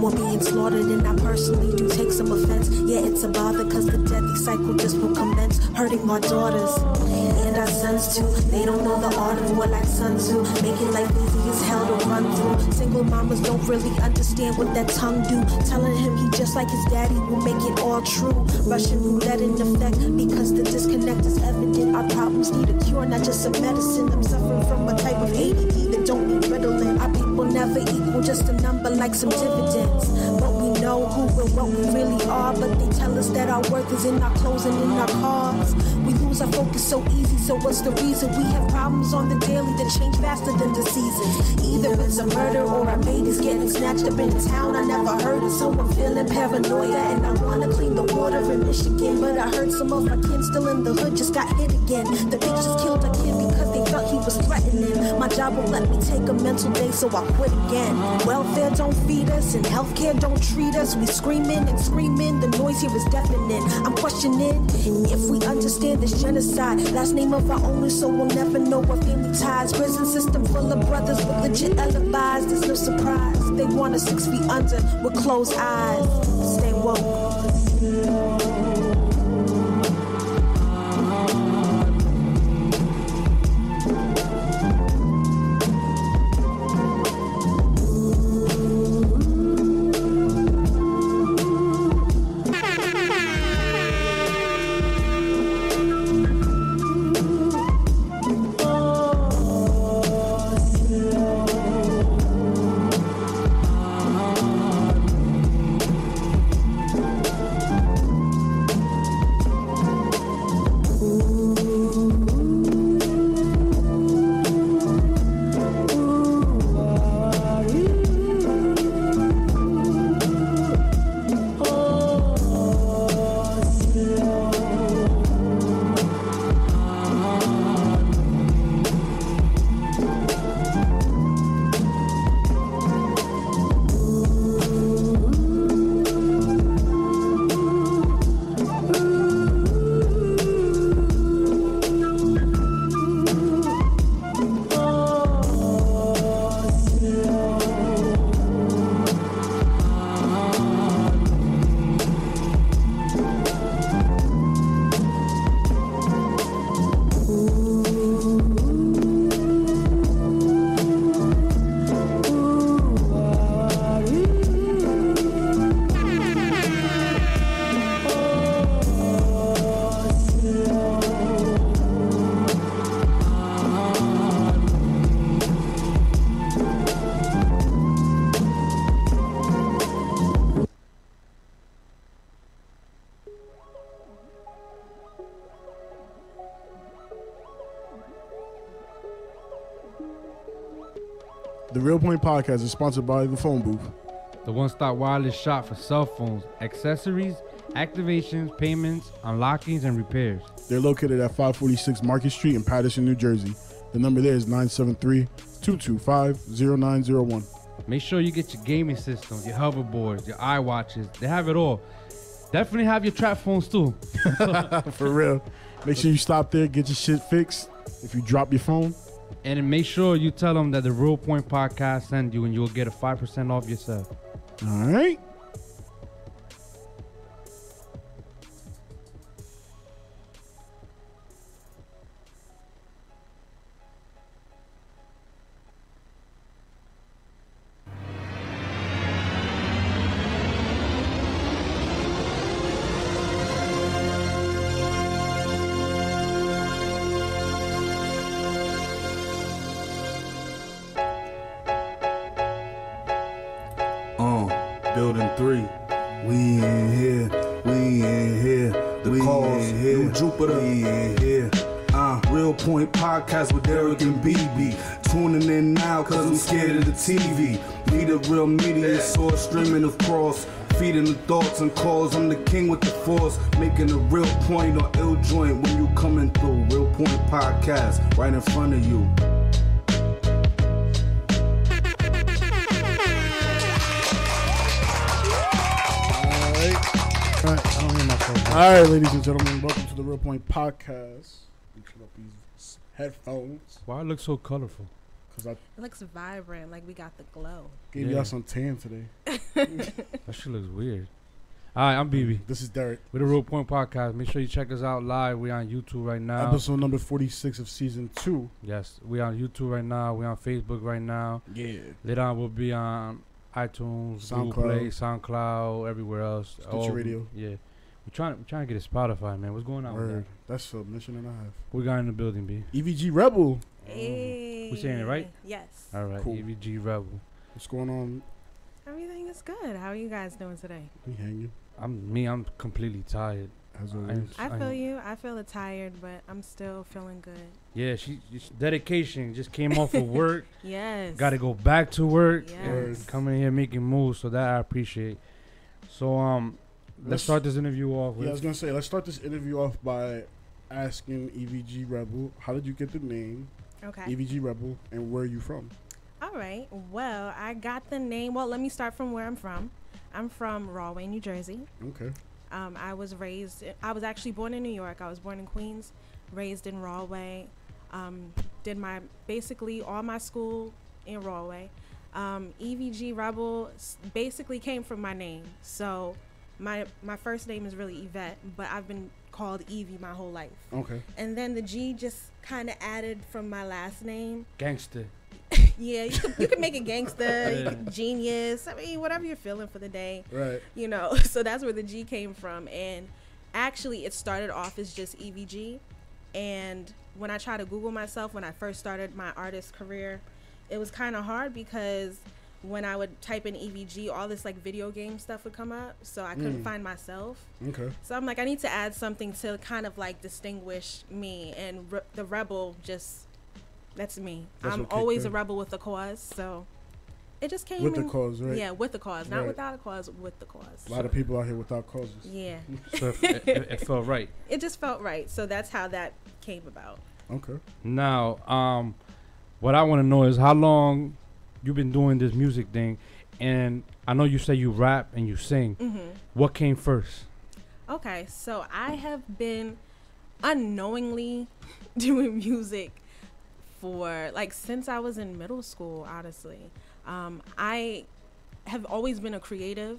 more being slaughtered, and I personally do take some offense. Yeah, it's a bother, cause the deadly cycle just will commence, hurting our daughters and our sons too. They don't know the art of war like Sun Tzu, making life easy as hell to run through. Single mamas don't really understand what that tongue do. Telling him he just like his daddy will make it all true. Russian roulette in effect because the disconnect is evident. Our problems need a cure, not just a medicine. I'm suffering from a type of ADD never equal just a number like some dividends. But we know who and what we really are. But they tell us that our worth is in our clothes and in our cars. We lose our focus so easy, so what's the reason? We have problems on the daily that change faster than the seasons. Either it's a murder or our babies getting snatched up in town. I never heard of someone feeling paranoia, and I wanna clean the water in Michigan. But I heard some of my kin still in the hood just got hit again. The bitch just killed a kid because My job won't let me take a mental day, so I quit again. Welfare don't feed us, and healthcare don't treat us. We screaming and screaming, the noise here is deafening. I'm questioning if we understand this genocide. Last name of our owner, so we'll never know our family ties. Prison system full of brothers with legit alibis. There's no surprise. They want us six feet under with closed eyes. Point Podcast is sponsored by the Phone Booth. The one stop wireless shop for cell phones, accessories, activations, payments, unlockings, and repairs. They're located at 546 Market Street in Paterson, New Jersey. The number there is 973 225 0901. Make sure you get your gaming systems, your hoverboards, your iWatches. They have it all. Definitely have your trap phones too. For real. Make sure you stop there, get your shit fixed. If you drop your phone, And make sure you tell them that the Real Point Podcast sent you and you'll get a 5% off yourself. all right. Building three. We in here, we in here. The We cause, in here. New Jupiter. We in here. Uh, Real Point Podcast with Derek and BB. Tuning in now cause I'm scared of the TV. Need a real media source streaming across. Feeding the thoughts and calls. I'm the king with the force. Making a real point or ill joint when you coming through. Real Point Podcast right in front of you. All right, ladies and gentlemen, welcome to the Real Point Podcast. We put up these headphones. Why it look so colorful? Cause I It looks vibrant, like we got the glow. gave Yeah. y'all some tan today. That shit looks weird. All right, I'm BB. This is Derek. We're the Real Point Podcast. Make sure you check us out live. We're on YouTube right now. Episode number 46 of season two. Yes, we're on YouTube right now. We're on Facebook right now. Yeah. Later on, we'll be on iTunes, Google SoundCloud. Play, SoundCloud, everywhere else. Stitcher oh, Radio. Yeah, we're trying. We're trying to get a Spotify, man. What's going on? With Word. that? That's a mission and a half. We got in the building, B. EVG Rebel. Hey. We saying it right? Yes. All right, Cool. EVG Rebel. What's going on? Everything is good. How are you guys doing today? We hanging. I'm me. I'm completely tired. As I always. I I feel am- you. I feel tired, but I'm still feeling good. Yeah, she, she dedication. Just came off of work. Yes. Got to go back to work. Yes. And coming here making moves. So that I appreciate. So um, let's, Let's- start this interview off with. Yeah, I was gonna say let's start this interview off by asking EVG Rebel, how did you get the name Okay. EVG Rebel and where are you from? All right. Well, I got the name. Well, let me start from where I'm from. I'm from Rahway, New Jersey. Okay. Um, I was raised. I was actually born in New York. I was born in Queens, raised in Rahway. Um, did my basically all my school in Rahway. Um, EVG Rebel basically came from my name. So my my first name is really Yvette, but I've been called Evie my whole life. Okay. And then the G just kind of added from my last name. Gangster. Yeah, you can, you can make it gangster, you Yeah. can- genius. I mean, whatever you're feeling for the day Right. you know so that's where the g came from and actually it started off as just evg and when i tried to google myself when i first started my artist career it was kind of hard because when i would type in evg all this like video game stuff would come up so i couldn't Mm. find myself Okay. so i'm like i need to add something to kind of like distinguish me and re- the rebel just that's me That's i'm what kicked always a rebel with a cause so it just came With the in- cause, right? yeah with the cause not Right. without a cause with the cause A lot of people out here without causes. yeah So it, it, it felt right. it just felt right so that's how that came about Okay. Now, um, what I want to know is how long you've been doing this music thing, and I know you say you rap and you sing. hmm What came first? okay so i have been unknowingly doing music for like since i was in middle school honestly. Um, i have always been a creative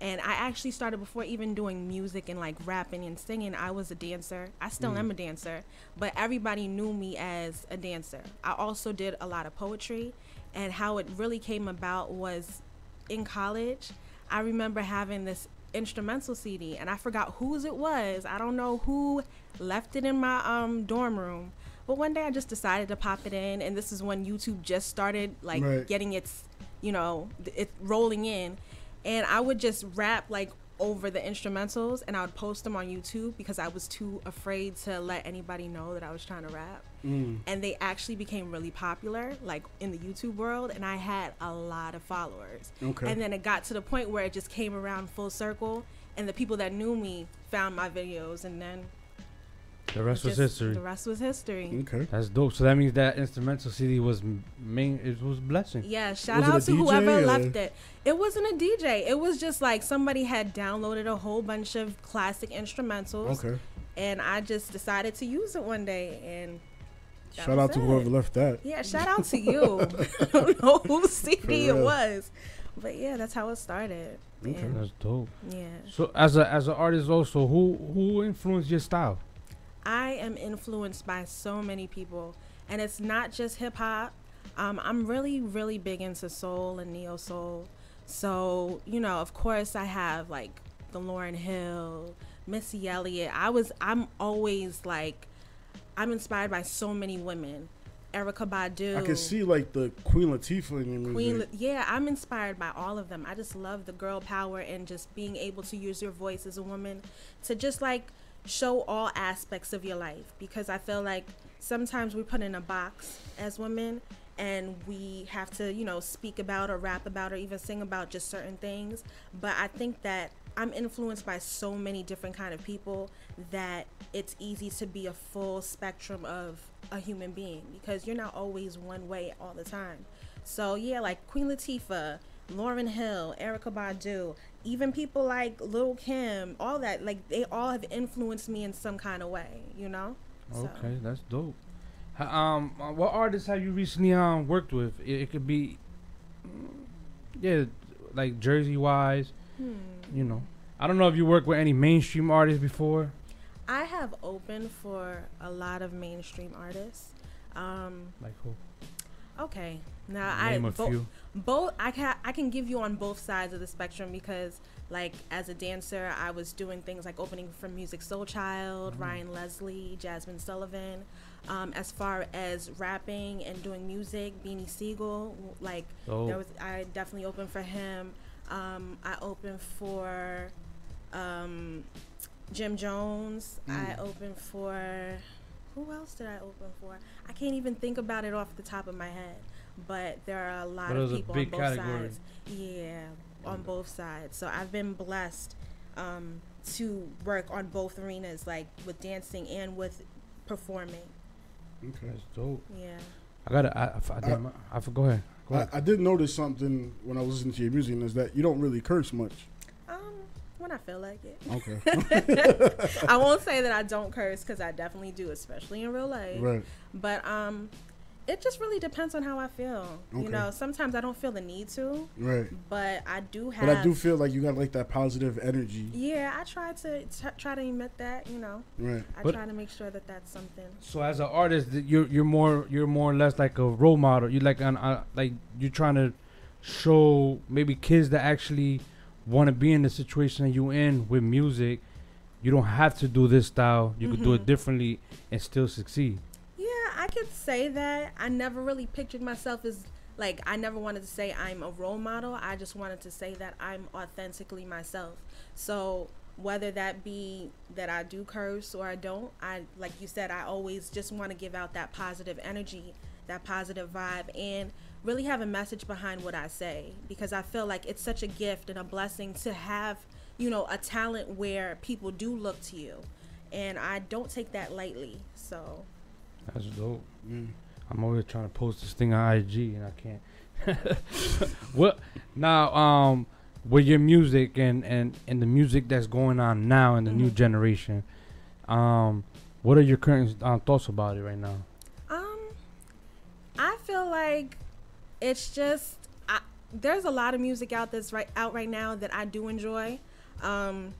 and i actually started before even doing music and like rapping and singing i was a dancer. I still am a dancer but everybody knew me as a dancer. I also did a lot of poetry and how it really came about was in college i remember having this instrumental cd and i forgot whose it was. I don't know who left it in my um, dorm room. But one day i just decided to pop it in and this is when youtube just started like Right. getting its you know th- it rolling in. And i would just rap like over the instrumentals and i would post them on youtube because i was too afraid to let anybody know that i was trying to rap Mm. and they actually became really popular like in the youtube world and i had a lot of followers Okay. and then it got to the point where it just came around full circle and the people that knew me found my videos and then The rest was just- history. the rest was history Okay. That's dope. So that means that instrumental CD was m- main. It was blessing. Yeah, shout Was it out to DJ whoever or- left it. It wasn't a DJ. It was just like somebody had downloaded a whole bunch of classic instrumentals, Okay. and I just decided to use it one day. And that Shout was out to it. whoever left that. Yeah, shout out to you. I don't know whose CD it real. was, but yeah, that's how it started. Okay. And, That's dope. yeah, So as a as an artist, also, who who influenced your style? I am influenced by so many people, and it's not just hip hop. Um, I'm really, really big into soul and neo soul. So, you know, of course, I have like the Lauryn Hill, Missy Elliott. I was, I'm always like, I'm inspired by so many women. Erykah Badu. I can see like the Queen Latifah in your. Queen, yeah, I'm inspired by all of them. I just love the girl power and just being able to use your voice as a woman to just like show all aspects of your life because I feel like sometimes we put in a box as women and we have to, you know, speak about or rap about or even sing about just certain things. But I think that I'm influenced by so many different kind of people that it's easy to be a full spectrum of a human being because you're not always one way all the time. So yeah, like Queen Latifah, Lauryn Hill, Erykah Badu, even people like Lil Kim, all that, like they all have influenced me in some kind of way, you know? So, Okay, that's dope. Um, uh, what artists have you recently um worked with? It, it could be, mm, yeah, like Jersey wise. Hmm. You know, I don't know if you worked with any mainstream artists before. I have opened for a lot of mainstream artists. Um, Like who? okay, now I Name I a bo- few. Both I can I can give you on both sides of the spectrum because like as a dancer I was doing things like opening for Musiq Soulchild, Mhm. Ryan Leslie, Jazmine Sullivan. Um, as far as rapping and doing music, Beanie Sigel, like So there was I definitely opened for him. Um, I opened for um, Jim Jones. I Mm. opened for who else did I open for? I can't even think about it off the top of my head. But there are a lot of people big on both category. sides. Yeah, on both sides. So I've been blessed um, to work on both arenas, like with dancing and with performing. Okay. that's dope. Yeah. I gotta. I, I, I, damn, I, I, go ahead. Go I, ahead. I did notice something when I was listening to your music, and is that you don't really curse much. Um, when I feel like it. Okay. I won't say that I don't curse because I definitely do, especially in real life. right. But um, it just really depends on how I feel. Okay. You know, sometimes I don't feel the need to, Right. but I do have. But I do feel like you got like that positive energy. Yeah, I try to t- try to emit that. You know, Right. I But- try to make sure that that's something. So as an artist, you're you're more you're more or less like a role model. You like an uh, like you're trying to show maybe kids that actually want to be in the situation that you in with music. You don't have to do this style. You could do it Mhm. differently and still succeed. Could say that. I never really pictured myself as like I never wanted to say I'm a role model. I just wanted to say that I'm authentically myself. So whether that be that I do curse or I don't, I like you said, I always just want to give out that positive energy, that positive vibe and really have a message behind what I say because I feel like it's such a gift and a blessing to have, you know, a talent where people do look to you. And I don't take that lightly. So That's dope. Mm. I'm always trying to post this thing on IG and I can't. what now? Um, with your music and and and the music that's going on now in the new Mhm. generation, um, what are your current um, thoughts about it right now? Um, I feel like it's just I, there's a lot of music out that's right out right now that I do enjoy. Um,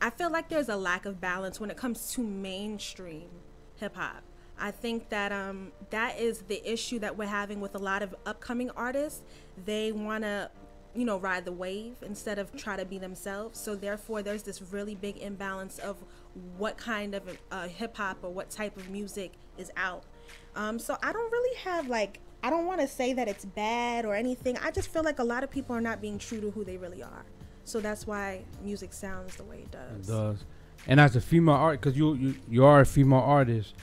I feel like there's a lack of balance when it comes to mainstream hip hop. I think that um, that is the issue that we're having with a lot of upcoming artists. They want to, you know, ride the wave instead of try to be themselves. So therefore, there's this really big imbalance of what kind of uh, hip hop or what type of music is out. Um, so I don't really have like I don't want to say that it's bad or anything. I just feel like a lot of people are not being true to who they really are. So that's why music sounds the way it does. It does. And as a female art, because you, you you are a female artist,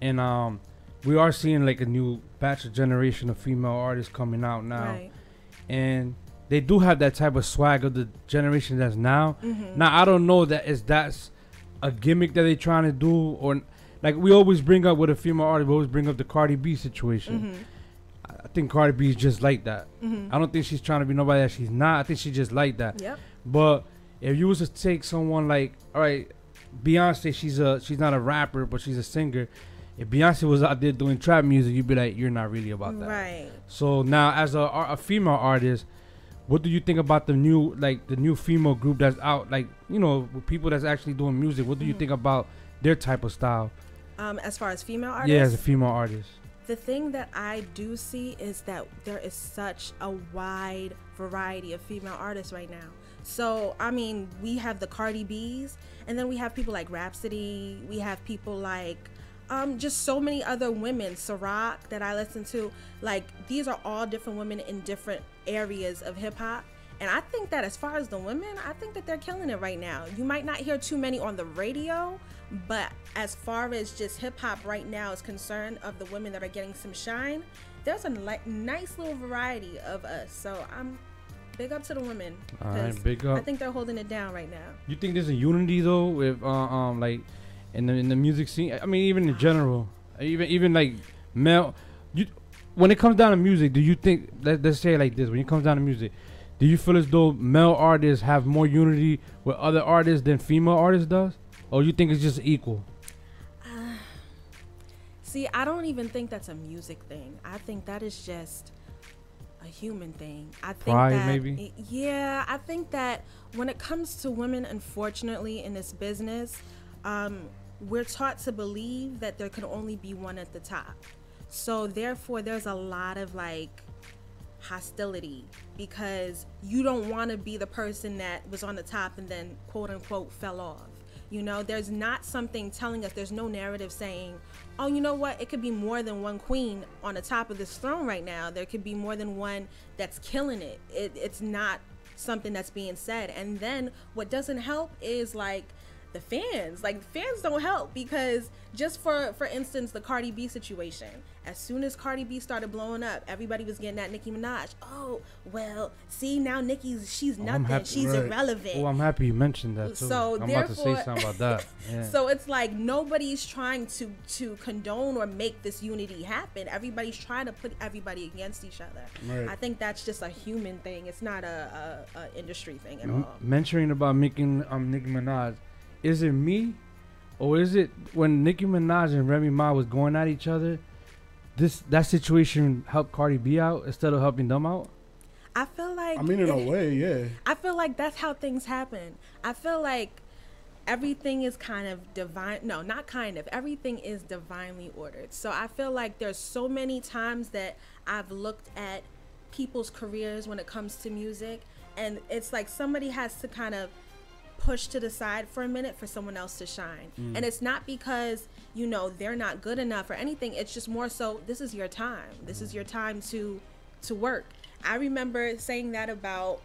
and um, we are seeing like a new batch of generation of female artists coming out now, Right. and they do have that type of swag of the generation that's now. Mhm. Now I don't know that is that's a gimmick that they're trying to do or like we always bring up with a female artist, we always bring up the Cardi B situation. Mhm. I think Cardi B is just like that. Mhm. I don't think she's trying to be nobody that she's not. I think she's just like that. Yep. But if you was to take someone like, all right, Beyonce, she's a she's not a rapper, but she's a singer. If Beyonce was out there doing trap music, you'd be like, you're not really about that. Right. So now, as a, a female artist, what do you think about the new like the new female group that's out? Like you know, with people that's actually doing music. What do you Mhm. think about their type of style? Um, as far as female artists, Yeah, as a female artist. the thing that I do see is that there is such a wide variety of female artists right now. So, I mean, we have the Cardi B's, and then we have people like Rapsody, we have people like um, just so many other women, Sa-Roc, that I listen to. Like, these are all different women in different areas of hip hop. And I think that as far as the women, I think that they're killing it right now. You might not hear too many on the radio, but as far as just hip hop right now is concerned, of the women that are getting some shine, there's a li- nice little variety of us. So I'm big up to the women. All right, big up. I think they're holding it down right now. You think there's a unity though with uh, um like in the in the music scene? I mean, even in general, even even like male. You when it comes down to music, do you think let, let's say it like this? When it comes down to music, do you feel as though male artists have more unity with other artists than female artists does, or you think it's just equal? See, See, I don't even think that's a music thing. I think that is just a human thing. I think Pride, that maybe? yeah, I think that when it comes to women, unfortunately, in this business, um, we're taught to believe that there can only be one at the top. So therefore, there's a lot of like hostility because you don't want to be the person that was on the top and then quote unquote fell off. You know, there's not something telling us, there's no narrative saying, oh, you know what, it could be more than one queen on the top of this throne right now. There could be more than one that's killing it. it it's not something that's being said. And then what doesn't help is like, the fans like fans don't help because just for for instance the cardi b situation as soon as cardi b started blowing up everybody was getting at nicki minaj oh well see now nicki's she's I'm nothing happy- she's Right. irrelevant Oh, I'm happy you mentioned that too. So, I'm about to say something about that. Yeah. so it's like nobody's trying to to condone or make this unity happen everybody's trying to put everybody against each other Right. i think that's just a human thing it's not a, a, a industry thing at M- all mentioning about making um Nicki Minaj, is it me, or is it when Nicki Minaj and Remy Ma was going at each other? This that situation helped Cardi B out instead of helping them out. i feel like I mean, in a way, yeah. I feel like that's how things happen. I feel like everything is kind of divine. No, not kind of. Everything is divinely ordered. So I feel like there's so many times that I've looked at people's careers when it comes to music, and it's like somebody has to kind of push to the side for a minute for someone else to shine. Mm. And it's not because, you know, they're not good enough or anything. It's just more so this is your time. This is mm. your time to to work. I remember saying that about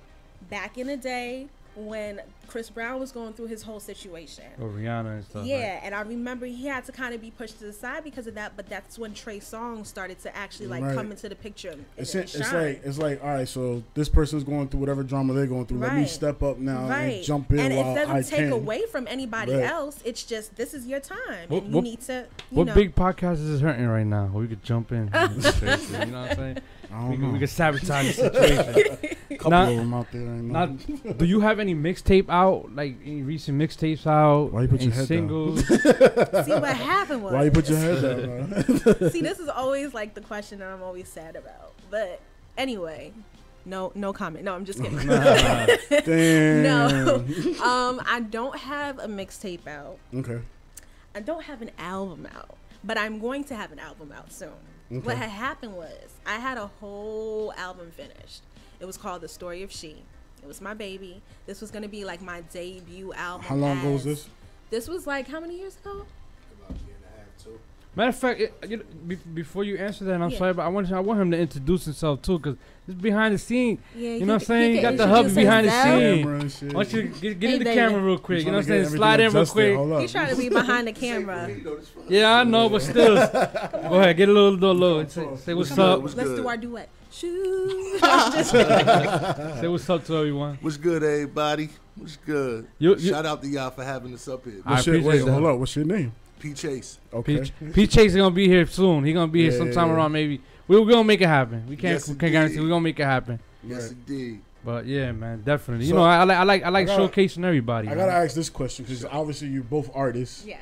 back in the day when Chris Brown was going through his whole situation. Or Rihanna and stuff. Yeah, and I remember he had to kind of be pushed to the side because of that. But that's when Trey Songz started to actually like Right. come into the picture. And, It's, and it's like it's like all right. So this person's going through whatever drama they're going through. Let me step up now right. and jump in and while it doesn't I take can. away from anybody Right. else. It's just this is your time, What- and you what- need to. You What know, big podcast is this hurting right now? We could jump in. you know what I'm saying? I We don't we could sabotage the situation. couple not- of them out there. Right now. Not, do you have any mixtape out? Like any recent mixtapes out? Why you put your Any head down? singles? see what happened was. Why you put your head down? man? see, this is always like the question that I'm always sad about. But anyway, no, no comment. No, I'm just kidding. Damn. no, um, I don't have a mixtape out. Okay. I don't have an album out, but I'm going to have an album out soon. What had happened was I had a whole album finished. It was called The Story of She. It was my baby. This was going to be like my debut album. How long ago was this? This was like how many years ago? Matter of fact, it, you know, be, before you answer that, I'm Yeah. sorry, but I want I want him to introduce himself too, because it's behind the scene. Yeah, You know what I'm saying? You got the hubby hubby behind the scene. Camera and. Why don't you get, get Hey, in the baby. camera real quick? You know what I'm to saying? Slide in real quick. He's trying to be behind the camera. Yeah, I know, but still. Go ahead, get a little, little, little. Say, say what's Come up. What's let's do our duet. Shoo. I'm just kidding. Say what's up to everyone. What's good, everybody? What's good? You- you- Shout out to y'all for having us up here. I What's your, wait, appreciate that. hold up. What's your name? P Chase. Okay. P, P Chase is gonna be here soon. He gonna be here Yeah, sometime yeah, yeah. around maybe. We're gonna make it happen. We can't Yes, we can't guarantee we're gonna make it happen. Yes, Right. indeed. But yeah, man, definitely. You know, I, I like I like I like I gotta- showcasing everybody. I gotta ask this question because obviously you're both artists. yes.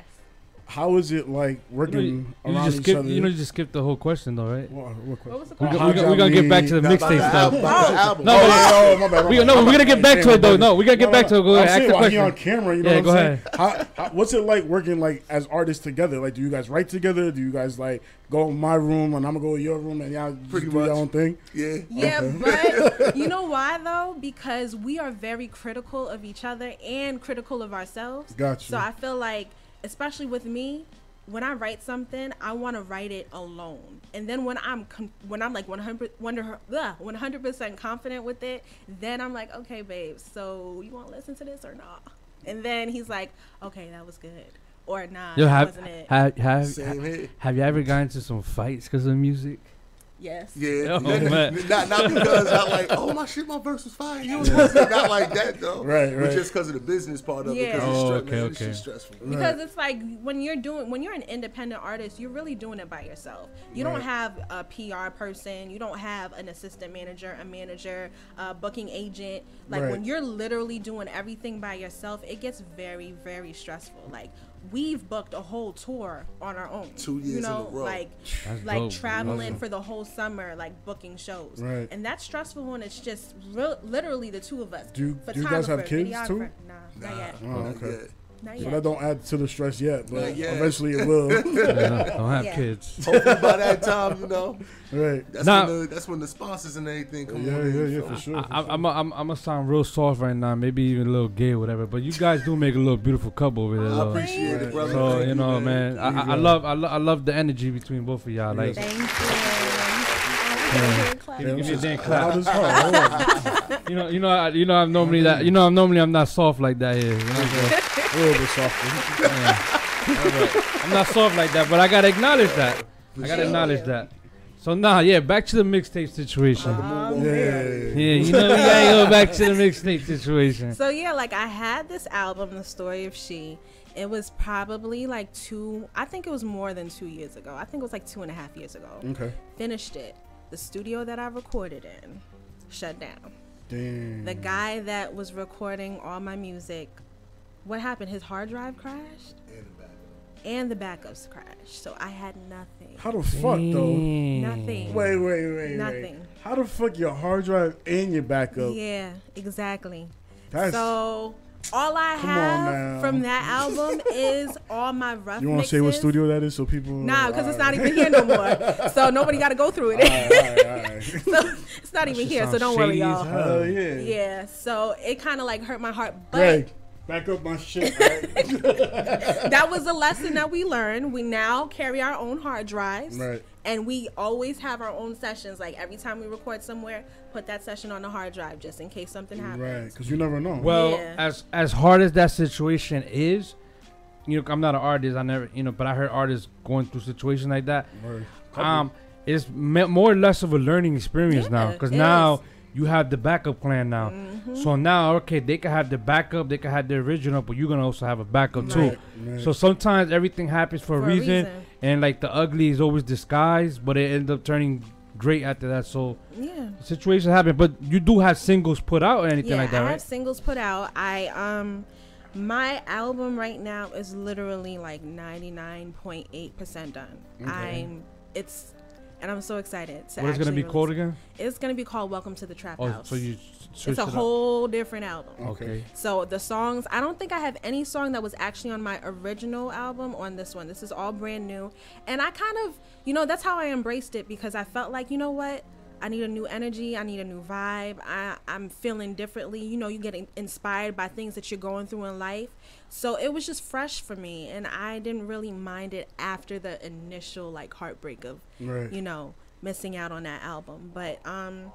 How is it like You, know, working you, you around just each skip, other? you know, you just skipped the whole question though, right? What, what question? What was the We question? go- we go- we gonna get back to the mixtape stuff. album, about the album. No, oh, but- yeah, oh, my bad. my We, bad. no, we're gonna get back to it though. my No, we gotta get back to it. Go I'm ahead, ask saying the while he on camera, you know Yeah, what go I'm ahead. saying? How, how, what's it like working like as artists together? Like, do you guys write together? Do you guys like go in my room and I'm gonna go in your room and y'all just Pretty do your much. own thing? Yeah. Yeah, but you know why though? Because we are very critical of each other and critical of ourselves. Gotcha. So I feel like, especially with me, when I write something, I want to write it alone. And then when I'm con- when I'm like 100 100 percent confident with it, then I'm like, okay, babe, so you want to listen to this or not? And then he's like, okay, that was good, or nah, Yo, that have wasn't it. have have, Same here. have you ever gotten into some fights because of music? Yes. Yeah. Oh, not, not because I'm like, oh my shit, my verse was fine. You was not like that though. Right, But just because of the business part of it. Yeah. Because it's, Oh, stre- okay, man, it's okay. just stressful. because it's like when you're doing when you're an independent artist you're really doing it by yourself you don't have a pr person you don't have an assistant manager a manager a booking agent like Right. when you're literally doing everything by yourself it gets very very stressful like we've booked a whole tour on our own. Two years you in know, a row. like That's like dope. traveling for the whole summer, like booking shows. Right. And that's stressful when it's just real, literally the two of us. Do- do you guys have kids, too? videographer. Nah, not yet. Oh, Not okay. Yet. Not So yet. that don't add to the stress yet, but yet. eventually it will. Yeah, don't have Yeah. kids. Hopefully by that time, you know, right. that's Nah. when the that's when the sponsors and everything come Yeah, on in. yeah, yeah, so- for sure. I, for I, sure. I'm, a, I'm, I'm gonna sound real soft right now, maybe even a little gay or whatever. But you guys do make a little beautiful couple over there. I though. appreciate Right. it, brother. So Thank you know, man, I, I, I love, I, lo- I love the energy between both of y'all. Like, Thank you. Yeah. Clap. Give me a damn clap. you know, you know, I, you know, I'm normally that. You know, I'm normally I'm not soft like that here. You know what I'm saying? A little bit softer. Yeah. I'm not soft like that, but I gotta acknowledge that. I gotta acknowledge that. So now, yeah, back to the mixtape situation. Um, Yeah, yeah, Yeah, yeah. you know, we gotta go back to the mixtape situation. So yeah, like I had this album, The Story of She. It was probably like two. I think it was more than two years ago. I think it was like two and a half years ago. Okay. Finished it. The studio that I recorded in shut down. Damn. The guy that was recording all my music, what happened? His hard drive crashed, and the backups crashed. So I had nothing. How the fuck though? Nothing. Wait, wait, wait, wait. Nothing. How the fuck your hard drive and your backup? Yeah, exactly. That's so all I Come have from that album is all my rough you want to say what studio that is so people? Nah, because it's not even here no more. So nobody got to go through it. Alright, alright, alright. so it's not even here. So don't worry, y'all. Hell yeah. Yeah. So it kind of like hurt my heart, but Greg, back up my shit. alright? that was a lesson that we learned. We now carry our own hard drives. Right. And we always have our own sessions. Like every time we record somewhere, put that session on the hard drive just in case something happens. right, because you never know. Well, Yeah. as as hard as that situation is, you know, I'm not an artist. I never, you know, but I heard artists going through situations like that. Right. Um, it's more or less of a learning experience now because now is. You have the backup plan now. Mm-hmm. So now, okay, they can have the backup, they can have the original, but you're gonna also have a backup too. Right. Right. So sometimes everything happens for, For a, a reason, reason. and like the ugly is always disguised, but it ends up turning great after that. So Yeah. situations happen, but you do have singles put out or anything yeah, like that, I right? have singles put out. I um my album right now is literally like 99.8% done. I'm it's and I'm so excited to What is gonna actually be called again? It's going to be called Welcome to the Trap Oh, House. so you it's a it whole different album. Okay. So the songs, I don't think I have any song that was actually on my original album on this one. This is all brand new. And I kind of, you know, that's how I embraced it because I felt like, you know what? I need a new energy. I need a new vibe. I, I'm feeling differently. You know, you get inspired by things that you're going through in life. So it was just fresh for me. And I didn't really mind it after the initial, like, heartbreak of, Right. you know, missing out on that album. But, um,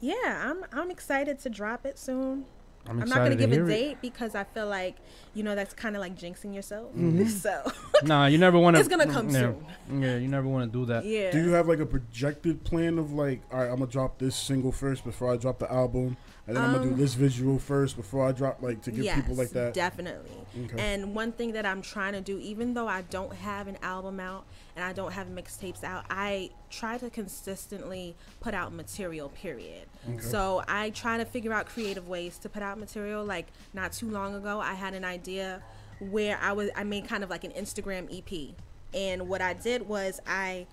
yeah, I'm I'm excited to drop it soon. I'm, I'm not gonna give a hear it. date because I feel like you know that's kind of like jinxing yourself. Mm-hmm. So Nah, you never want to. it's gonna come yeah. soon. Yeah, you never want to do that. Yeah. Do you have like a projected plan of like, all right, I'm gonna drop this single first before I drop the album, and then I'm gonna do Um, this visual first before I drop, like to give yes, people like that. definitely. Okay. And one thing that I'm trying to do, even though I don't have an album out and I don't have mixtapes out, I try to consistently put out material. Period. Okay. So I try to figure out creative ways to put out material. Like not too long ago, I had an idea where I was I made kind of like an Instagram EP, and what I did was I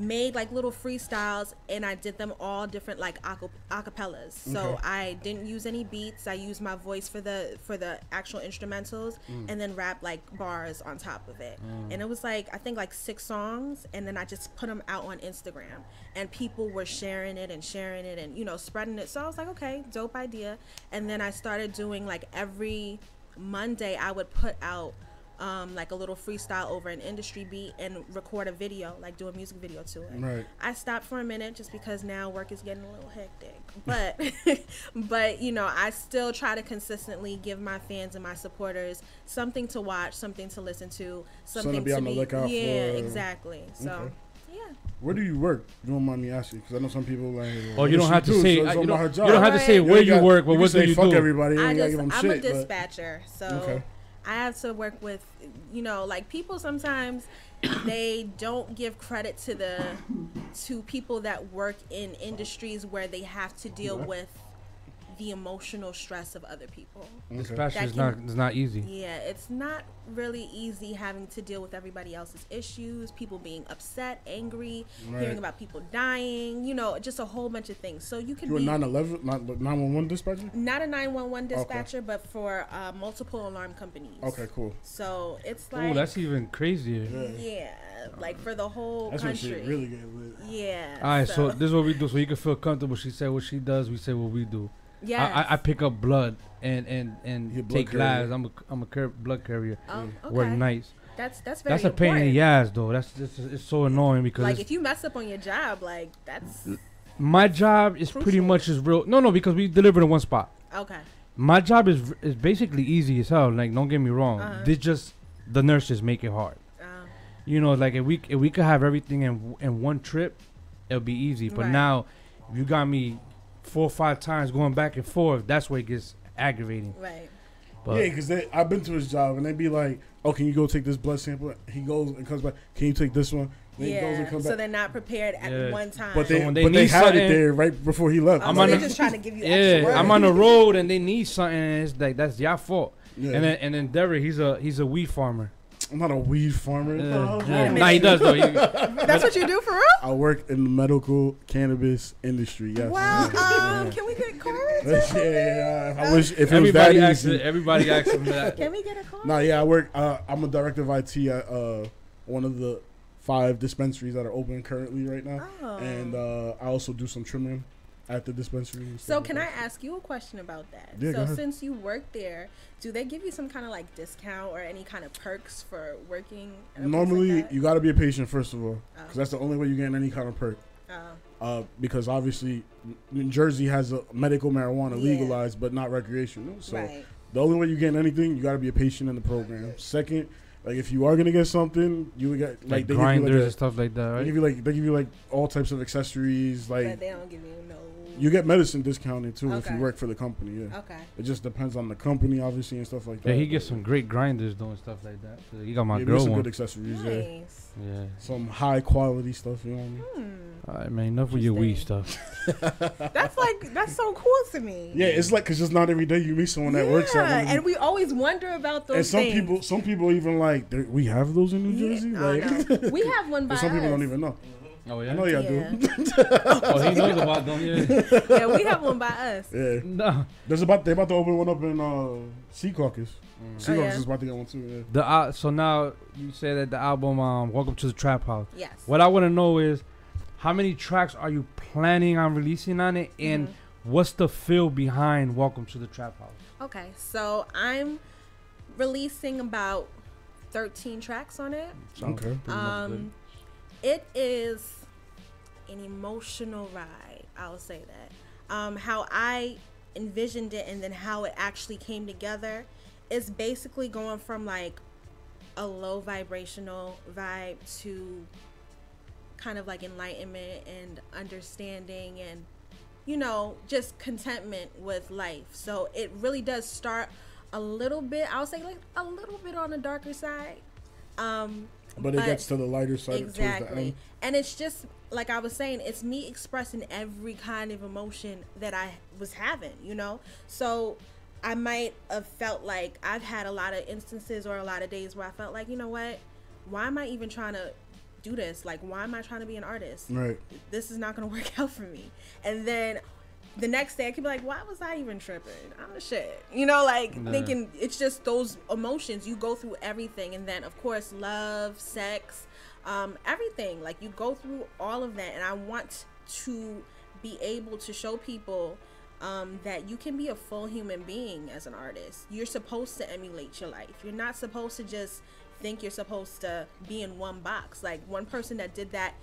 made like little freestyles and I did them all different like aca- acapellas. So Okay. I didn't use any beats. I used my voice for the for the actual instrumentals mm. and then rap like bars on top of it. Mm. And it was like I think like six songs and then I just put them out on Instagram and people were sharing it and sharing it and you know spreading it. So I was like, okay, dope idea. And then I started doing like every Monday I would put out um, like a little freestyle over an industry beat and record a video, like do a music video to it. Right. I stopped for a minute just because now work is getting a little hectic. But but you know, I still try to consistently give my fans and my supporters something to watch, something to listen to, something be to on the lookout Yeah, for. Yeah, exactly. So Okay. yeah. Where do you work? You don't mind me asking? Because I know some people like. Oh, you don't have to do, say. so uh, you don't, you don't have to say Alright. where ain't you got- work, but can what say do you fuck do? everybody. I just, give them I'm shit. a but- dispatcher, so Okay. I have to work with, you know, like people sometimes they don't give credit to the to people that work in industries where they have to deal with the emotional stress of other people. Dispatch That is can- not it's not easy. Yeah, it's not really easy having to deal with everybody else's issues, people being upset, angry, Right. hearing about people dying, you know, just a whole bunch of things. So you can You were be 911, not 911 dispatcher? not a 911 dispatcher, but for uh, multiple alarm companies. Okay, cool. So it's like. Oh, that's even crazier. yeah, like for the whole That's country. shit really get lit. yeah. All right, so this is what we do, so you can feel comfortable. She said what she does. We say what we do. Yeah. I, I, I pick up blood and and and blood take carrier. lives. I'm a I'm a car- blood carrier. oh, okay. Work nights. That's that's very That's a pain in the ass, though. That's just it's so annoying because Like if you mess up on your job, like that's my job is pretty much as real. No, no, because we deliver in one spot. okay. My job is is basically easy as hell. Like, don't get me wrong. Uh-huh. They just the nurses make it hard. Uh, You know, like if we if we could have everything in in one trip, it'll be easy. But Right. now, you got me four or five times going back and forth, that's where it gets aggravating. right. But yeah, because I've been to his job and they'd be like, "Oh, can you go take this blood sample?" He goes and comes back. Can you take this one? Then he goes and Yeah. comes So they're not prepared at Yeah. one time. But they, So when they but they had it there right before he left. I'm so on they're a- just trying to give you extra yeah, work. I'm on the road and they need something. And it's like that's your fault. Yeah. And then and then Derek, he's a he's a weed farmer. I'm not a weed farmer. Yeah, Oh, yeah. a Nah, he does though. He- That's what you do for real? I work in the medical cannabis industry. Yes. Well, Yeah. um, can we get cards? yeah, yeah, yeah. I wish if it was that everybody asks easy. everybody asks him that. Can we get a card? No, yeah, I work. Uh, I'm a director of IT at uh, one of the five dispensaries that are open currently right now, Oh. and uh, I also do some trimming at the dispensary. So can I like that. ask you a question about that? Yeah, go so ahead. since you work there, do they give you some kind of like discount or any kind of perks for working? at a place Normally, like you got to be a patient first of all, Oh. because that's the only way you get any kind of perk. Oh, Uh, because obviously, New Jersey has a medical marijuana Yeah. legalized, but not recreational. So right. the only way you get anything, you got to be a patient in the program. Second, like if you are gonna get something, you would get like, Like they grinders give you and like, stuff like that, a, they give you like they give you like all types of accessories. Like but they don't give you no. You get medicine discounted too if you work for the company. Yeah, Okay. it just depends on the company, obviously, and stuff like that. Yeah, he gets some great grinders doing stuff like that. So he got my yeah, girl some one. good accessories. Yeah, Nice. Yeah. some high quality stuff. You know what I mean? Hmm. All right, man. Enough with your weed stuff. That's like that's so cool to me. Yeah, it's like because just not every day you meet someone that works at one. Yeah, and we always wonder about those and some things. people, some people even like we have those in New Jersey. oh, Like, no. we have one by but some people don't even know. Oh yeah, I know y'all Yeah. do. Oh, he knows about them. Yeah. yeah, we have one by us. Yeah, no. there's about they about to open one up in uh, Secaucus. Sea Oh, Caucus yeah. is about to get one too. The uh, so now you say that the album um Welcome to the Trap House. Yes. What I want to know is how many tracks are you planning on releasing on it, and Mhm. what's the feel behind Welcome to the Trap House? Okay, so I'm releasing about 13 tracks on it. Sounds Okay. pretty much Um, it is an emotional ride. I'll say that. Um, how I envisioned it and then how it actually came together is basically going from like a low vibrational vibe to kind of like enlightenment and understanding and you know just contentment with life so it really does start a little bit i'll say like a little bit on the darker side um But it gets to the lighter side exactly and it's just like i was saying it's me expressing every kind of emotion that i was having you know so i might have felt like i've had a lot of instances or a lot of days where i felt like you know what why am i even trying to do this like why am i trying to be an artist Right. this is not gonna work out for me. And then the next day I could be like, why was I even tripping? I'm the shit. You know, like Yeah. thinking it's just those emotions. You go through everything and then of course love, sex, um, everything. Like you go through all of that and I want to be able to show people um, that you can be a full human being as an artist. You're supposed to emulate your life. You're not supposed to just think you're supposed to be in one box. Like one person that did that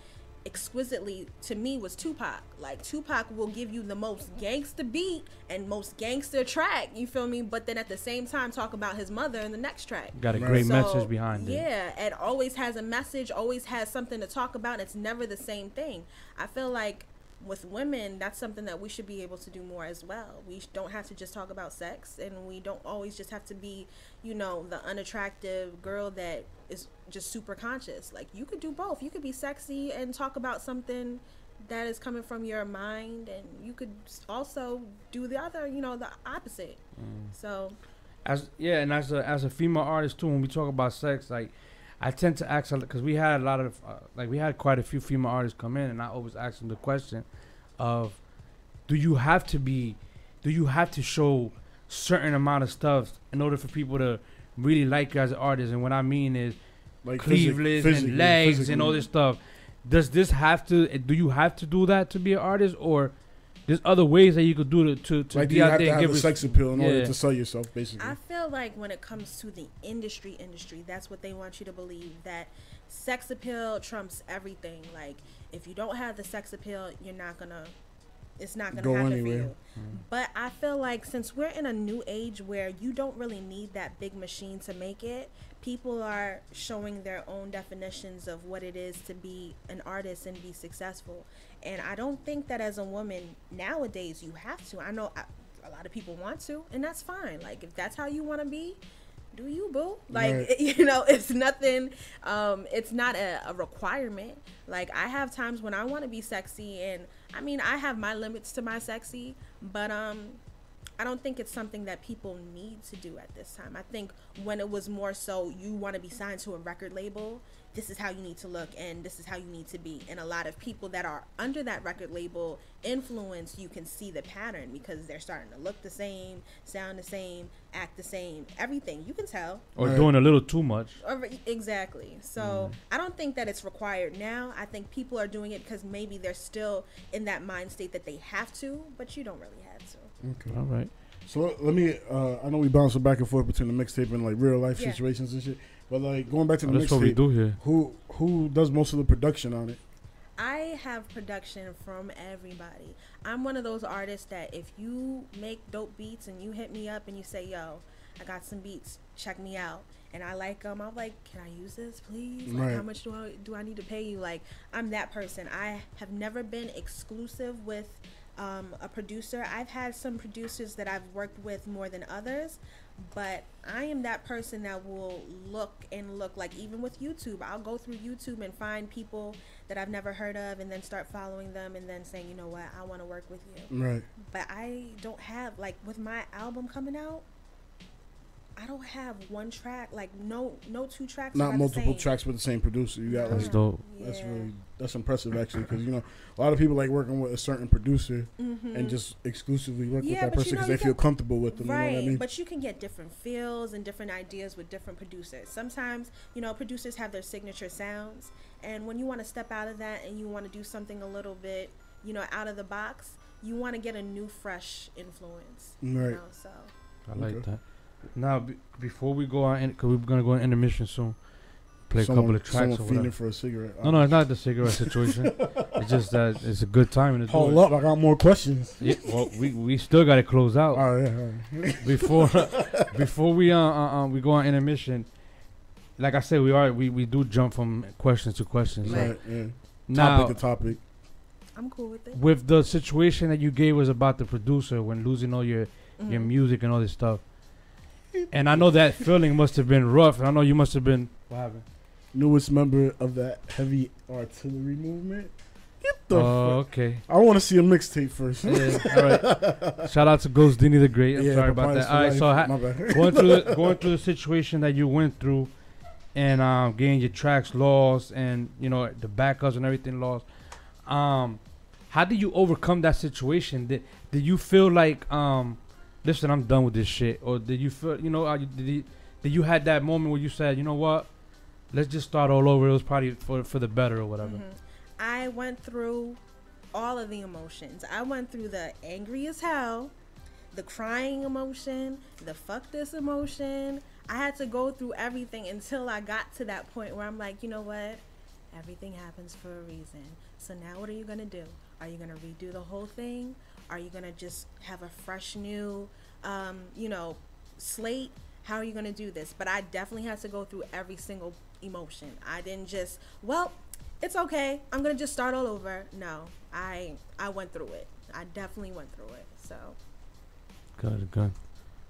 exquisitely to me was Tupac. Like Tupac will give you the most gangster beat and most gangster track, you feel me? But then at the same time talk about his mother in the next track. Got a Right. great So, message behind it. Yeah, it always has a message, always has something to talk about. It's never the same thing. I feel like with women, that's something that we should be able to do more as well. We don't have to just talk about sex, and we don't always just have to be, you know, the unattractive girl that is just super conscious. Like you could do both. You could be sexy and talk about something that is coming from your mind, and you could also do the other, you know, the opposite. Mm. So as yeah, and as a as a female artist too, when we talk about sex, like I tend to ask because we had a lot of uh, like we had quite a few female artists come in, and I always ask them the question of, do you have to be, do you have to show certain amount of stuff in order for people to really like you as an artist? And what I mean is Like cleavage and legs and all this stuff. Does this have to? Do you have to do that to be an artist, or there's other ways that you could do to to, to Like, do be you out have there to and have give a res- sex appeal in order to sell yourself, basically. I feel like when it comes to the industry, industry, that's what they want you to believe that sex appeal trumps everything. Like if you don't have the sex appeal, you're not gonna. It's not gonna Go happen anywhere. for you. Mm-hmm. But I feel like since we're in a new age where you don't really need that big machine to make it, people are showing their own definitions of what it is to be an artist and be successful. And I don't think that as a woman nowadays you have to. I know I, a lot of people want to, and that's fine. Like if that's how you want to be, do you boo? Like Right. you know, it's nothing. Um, it's not a, a requirement. Like I have times when I want to be sexy, and I mean I have my limits to my sexy, but um, I don't think it's something that people need to do at this time. I think when it was more so you want to be signed to a record label, this is how you need to look and this is how you need to be. And a lot of people that are under that record label influence, you can see the pattern because they're starting to look the same, sound the same, act the same, everything. You can tell. or Right. doing a little too much. Or- Exactly. So mm. I don't think that it's required now. I think people are doing it because maybe they're still in that mind state that they have to, but you don't really have to. Okay. All right. So let- let me. Uh, I know we bouncing back and forth between the mixtape and like real life Yeah. situations and shit. But like going back to the Oh, that's what we mixtape, do here. who who does most of the production on it? I have production from everybody. I'm one of those artists that if you make dope beats and you hit me up and you say, "Yo, I got some beats, check me out," and I like them, I'm like, "Can I use this, please? Like, Right. how much do I do I need to pay you?" Like, I'm that person. I have never been exclusive with um, a producer. I've had some producers that I've worked with more than others, but I am that person that will look and look like even with YouTube, I'll go through YouTube and find people that I've never heard of and then start following them and then saying, you know what, I want to work with you. Right. But I don't have like with my album coming out, I don't have one track like no no two tracks. are Not the multiple same. tracks with the same producer. You got That's like dope. that's Yeah. really that's impressive actually because you know a lot of people like working with a certain producer Mhm. and just exclusively work with that person because you they feel get- comfortable with them. Right, You know what I mean? but you can get different feels and different ideas with different producers. Sometimes, you know, producers have their signature sounds, and when you want to step out of that and you want to do something a little bit, you know, out of the box, you want to get a new, fresh influence. You Right. know, so I like Okay. that. Now, be, before we go on, because we're gonna go on intermission soon, play a couple of tracks someone or feeding whatever. for a cigarette. No, no, it's not the cigarette situation. it's just that it's a good time. And it's Hold up, I got more questions. Yeah, well, we we still got to close out Oh yeah, all right. before before we uh, uh, uh we go on intermission. Like I said, we are we, we do jump from questions to questions. Right. right. Yeah. Now, topic to topic. I'm cool with it. with the situation that you gave us about the producer when losing all your your Mhm. music and all this stuff, and I know that feeling must have been rough. And I know you must have been. What happened? Newest member of that heavy artillery movement. Get the. Oh, fuck. okay. I want to see a mixtape first. Yeah, all right. Shout out to Ghost Dini the Great. I'm Yeah, sorry about that. All right, so ha- going through the, going through the situation that you went through, and um, getting your tracks lost, and you know the backups and everything lost. Um, how did you overcome that situation? Did did you feel like um, listen, I'm done with this shit, or did you feel you know did you, did you had that moment where you said, you know what, let's just start all over? It was probably for for the better or whatever. Mhm. I went through all of the emotions. I went through the angry as hell, the crying emotion, the fuck this emotion. I had to go through everything until I got to that point where I'm like, you know what? Everything happens for a reason. So now what are you going to do? Are you going to redo the whole thing? Are you going to just have a fresh new, um, you know, slate? How are you going to do this? But I definitely had to go through every single emotion. I didn't just, well, it's okay. I'm gonna just start all over. No, I I went through it. I definitely went through it. So Good, good.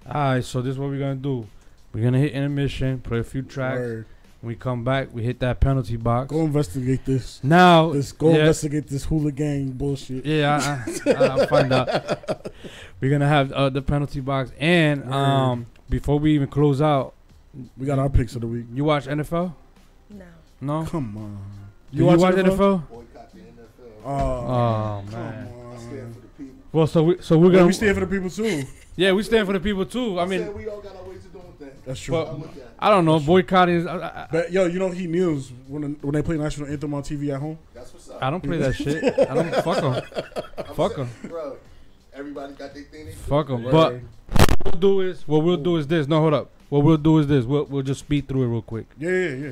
All right, so this is what we're gonna do. We're gonna hit intermission, play a few tracks. Word. When we come back, we hit that penalty box. Go investigate this. Now, This go yeah, investigate this hooligan bullshit. yeah, I, I, I'll find out. We're gonna have uh, the penalty box, and um, before we even close out, We got our picks of the week. you watch NFL? No. No, Come on. you, watch, NFL? Boycott the NFL. Oh, Oh come man. I stand on. for the people. Well, so we so we're Yeah, gonna we stand for the people too. yeah we stand for the people too. I mean, That's true. Well, I look at it. I don't know. Boycotting is. I, I, but yo, you know he kneels when when they play national anthem on TV at home. That's what's up. I don't play that shit. I don't fuck them. Fuck saying, 'em. Bro, everybody got their thing. Fuck them. But what we'll do is what we'll do is this. No, hold up. What we'll do is this. We'll we'll just speed through it real quick. yeah, yeah, yeah.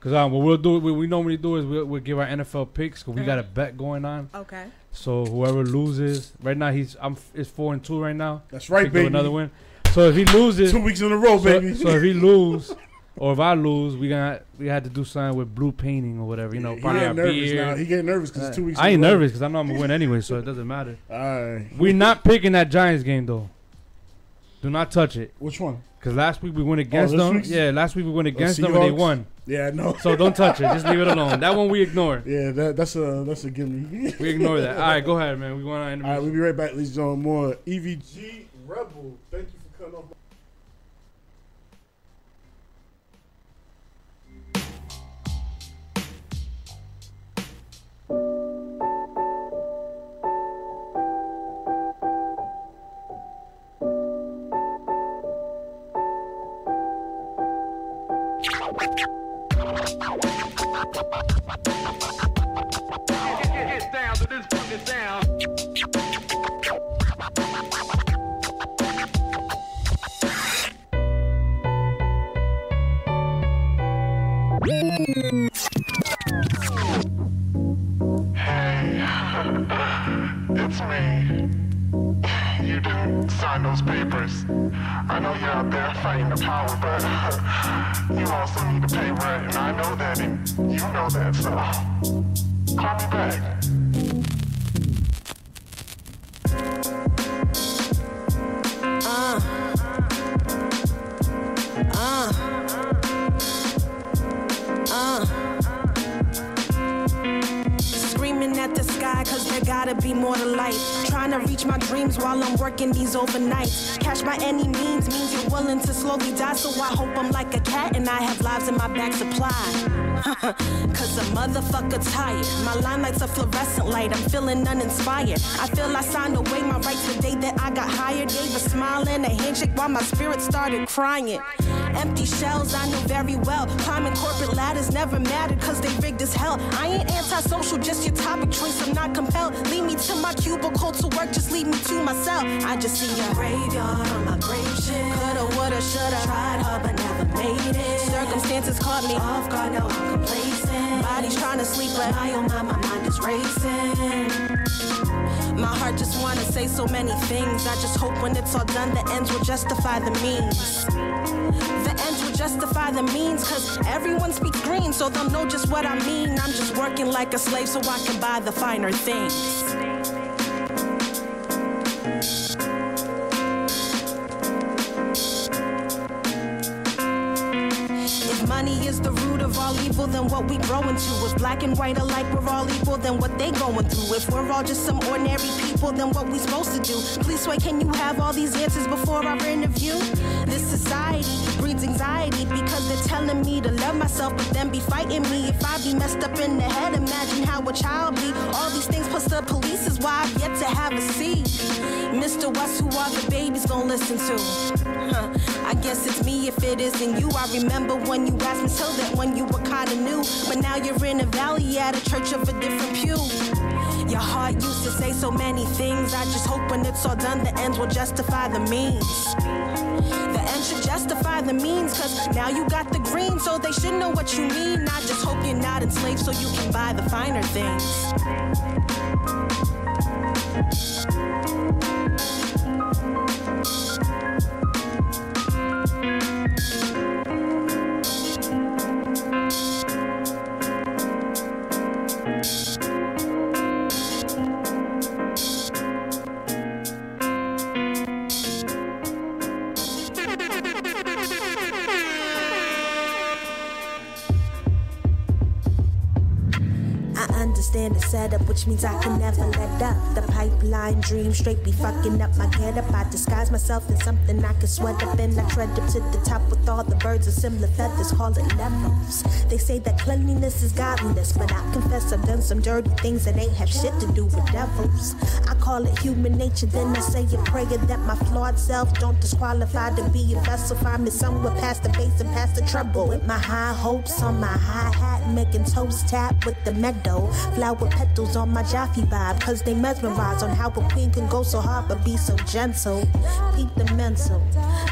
Cause um, what we'll do, what we normally do is we'll, we'll give our NFL picks. Cause we got a bet going on. Okay. So whoever loses, right now he's I'm it's four and two right now. That's right, Pick up baby. Another win. So if he loses, Two weeks in a row, so, baby. so if he lose, or if I lose, we gotta we had to do something with blue painting or whatever. You know, he getting nervous beer. now. He getting nervous because it's two weeks. I in ain't nervous because I know I'm gonna win anyway, so it doesn't matter. All right. We're not picking that Giants game though. Do not touch it. Which one? Cause last week we went oh, against Oh, them. Yeah, last week we went oh, against them and they won. Yeah, no. So don't touch it. Just leave it alone. That one we ignore. Yeah, that, that's a that's a gimme. We ignore that. All right, go ahead, man. We want to end. All right, we'll be right back, ladies and gentlemen. More EVG Rebel. Thank you Get down to this, put this I know you're out there fighting the power, but you also need to pay rent, and I know that, and you know that, so call me back. Uh, uh, uh. Screaming at the sky, cause there gotta be more to life. Trying to reach my dreams while I'm working these overnights. Cash by any means means you're willing to slowly die, so I hope I'm like a cat and I have lives in my back supply. Cause a motherfucker tired. My line lights a fluorescent light. I'm feeling uninspired. I feel I signed away my rights the day that I got hired. Gave a smile and a handshake while my spirit started crying. Empty shells I knew very well. Climbing corporate ladders never mattered cause they rigged as hell. I ain't antisocial, just your topic choice. I'm not compelled. Lead me to my cubicle to work, just lead me to myself. I just see a graveyard on my grave shit. Coulda, woulda, shoulda. Tried hard but never made it. Circumstances caught me off guard, now I'm complacent. Body's trying to sleep, but I on my mind is racing. My heart just wanna say so many things. I just hope when it's all done, the ends will justify the means. The ends will justify the means, cause everyone speaks green, so they'll know just what I mean. I'm just working like a slave so I can buy the finer things. All evil, then what we grow into? If black and white alike we're all equal, then what they going through? If we're all just some ordinary people, then what we supposed to do? Please why can you have all these answers before our interview? This society breeds anxiety because they're telling me to love myself, but then be fighting me. If I be messed up in the head, imagine how a child be. All these things plus the police is why I've yet to have a seat. Mr. West, who are the babies gonna listen to? Huh. I guess it's me if it isn't you. I remember when you asked me so that when you were kinda new, but now you're in a valley at a church of a different pew. Your heart used to say so many things. I just hope when it's all done, the ends will justify the means. The end should justify the means, cause now you got the green, so they should know what you mean. I just hope you're not enslaved so you can buy the finer things. Setup, which means I can never let up. The pipeline dream straight be fucking up my get up. I disguise myself in something I can sweat up and I tread up to the top with all the birds of similar feathers, call it levels. They say that cleanliness is godliness, but I confess I've done some dirty things that ain't have shit to do with devils. I call it human nature, then I say a prayer that my flawed self don't disqualify to be a vessel. Find me somewhere past the bass and past the treble. With my high hopes on my high hat, making toes tap with the meadow. Flower petals on my jockey vibe, cause they mesmerize on how a queen can go so hard but be so gentle. Keep the mental,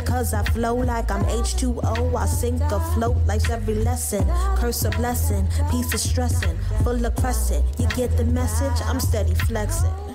cause I flow like I'm H2O. I sink or float like every lesson. Curse a blessing, piece of stressing, full of crescent. You get the message? I'm steady flexing.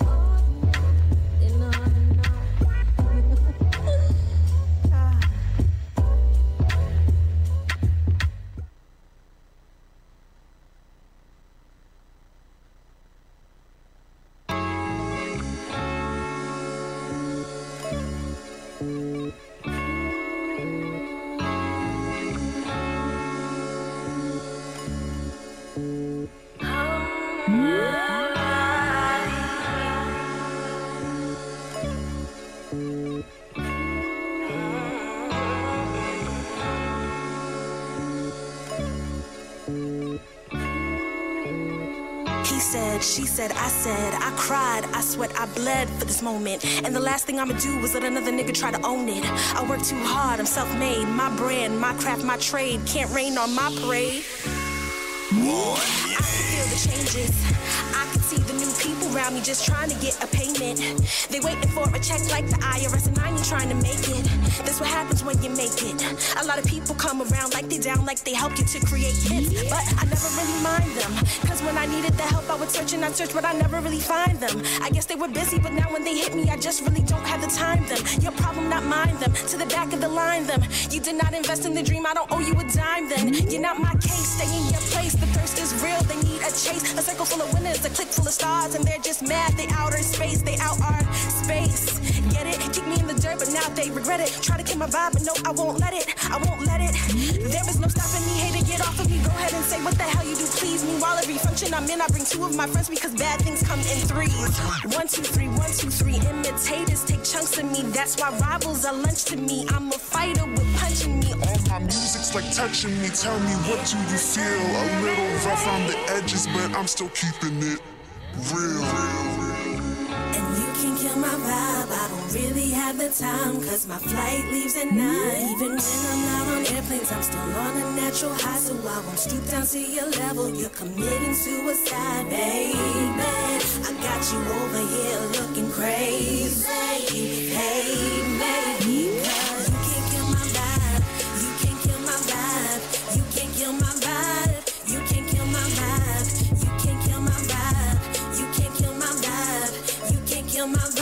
She said, I said, I cried, I sweat, I bled for this moment. And the last thing I'ma do is let another nigga try to own it. I work too hard, I'm self made. My brand, my craft, my trade. Can't rain on my parade. I can feel the changes. Around me just trying to get a payment. They waiting for a check like the IRS, and I ain't trying to make it. That's what happens when you make it. A lot of people come around like they down, like they help you to create hits. But I never really mind them. Cause when I needed the help, I would search and I'd search, but I never really find them. I guess they were busy, but now when they hit me, I just really don't have the time them. Your problem, not mine them. To the back of the line them. You did not invest in the dream, I don't owe you a dime then. You're not my case, stay in your place. The thirst is real, they need a chase. A circle full of winners, a clique full of stars, and they're just mad. They outer space, they out our space. Get it? Kick me in the dirt, but now they regret it. Try to kill my vibe, but no, I won't let it. I won't let it. There is no stopping me, hater, get off of me. Go ahead and say what the hell you do, please. Meanwhile, every function I'm in, I bring two of my friends because bad things come in threes. One, two, three, one, two, three. Imitators take chunks of me. That's why rivals are lunch to me. I'm a fighter with punching me. All my music's like touching me. Tell me what do you feel? A little rough on the edges, but I'm still keeping it real. And kill my vibe. I don't really have the time. Cause my flight leaves at nine. Even when I'm not on airplanes, I'm still on a natural high. So I won't stoop down to your level. You're committing suicide, baby. I got you over here looking crazy. Hey, baby, my. You can't kill my vibe. You can't kill my vibe. You can't kill my vibe. You can't kill my vibe. You can't kill my vibe. You can't kill my vibe.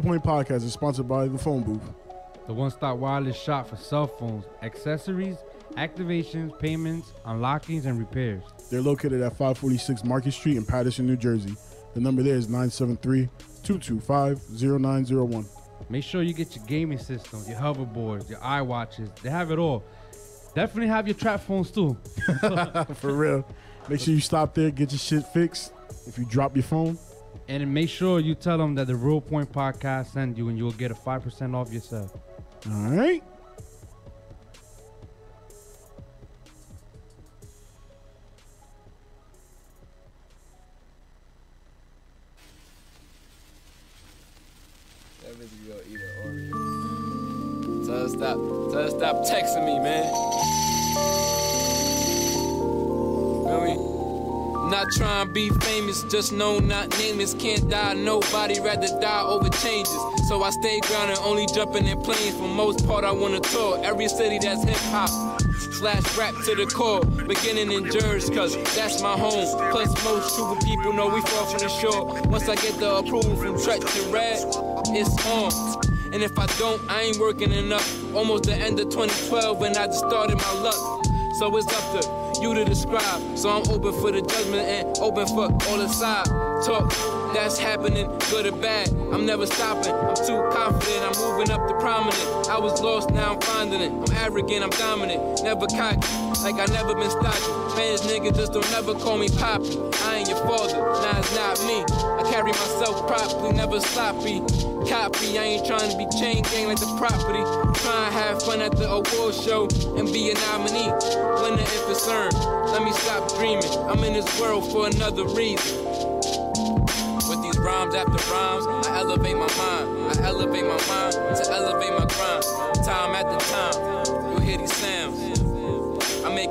Point Podcast is sponsored by the Phone Booth. The one stop wireless shop for cell phones, accessories, activations, payments, unlockings, and repairs. They're located at 546 Market Street in Paterson, New Jersey. The number there is 973 225 0901. Make sure you get your gaming systems, your hoverboards, your iWatches. They have it all. Definitely have your trap phones too. For real. Make sure you stop there, get your shit fixed. If you drop your phone, And make sure you tell them that the Real Point Podcast sent you and you'll get a 5% off yourself. all right. That bitch gonna eat an Oreo. Tell her stop. Tell her stop texting me, man. Feel me? Not trying to be famous, just know not nameless. Can't die, nobody rather die over changes. So I stay grounded, only jumping in planes. For most part, I wanna tour every city that's hip hop. Slash rap to the core, beginning in Jersey, cause that's my home. Plus, most true people know we fall from the shore. Once I get the approval from Treach and Red, it's on. And if I don't, I ain't working enough. Almost the end of 2012 when I just started my luck. So it's up to you to describe. So I'm open for the judgment and open for all the side talk that's happening, good or bad. I'm never stopping. I'm too confident. I'm moving up to prominent. I was lost, now I'm finding it. I'm arrogant, I'm dominant. Never cocky, like I never been stodgy. Fans, nigga, just don't never call me poppy. I ain't your father, nah, it's not me. I carry myself properly, never sloppy. Copy, I ain't trying to be chain gang like the property. Trying to have fun at the award show and be a nominee. Winner if it's earned. Let me stop dreaming. I'm in this world for another reason. With these rhymes after rhymes, I elevate my mind. I elevate my mind to elevate my grind. Time after time, you hear these sounds.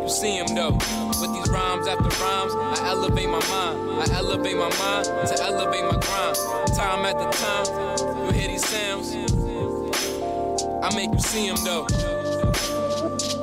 You see them though. With these rhymes after rhymes, I elevate my mind. I elevate my mind to elevate my grind. Time after time, you hear these sounds. I make you see them though.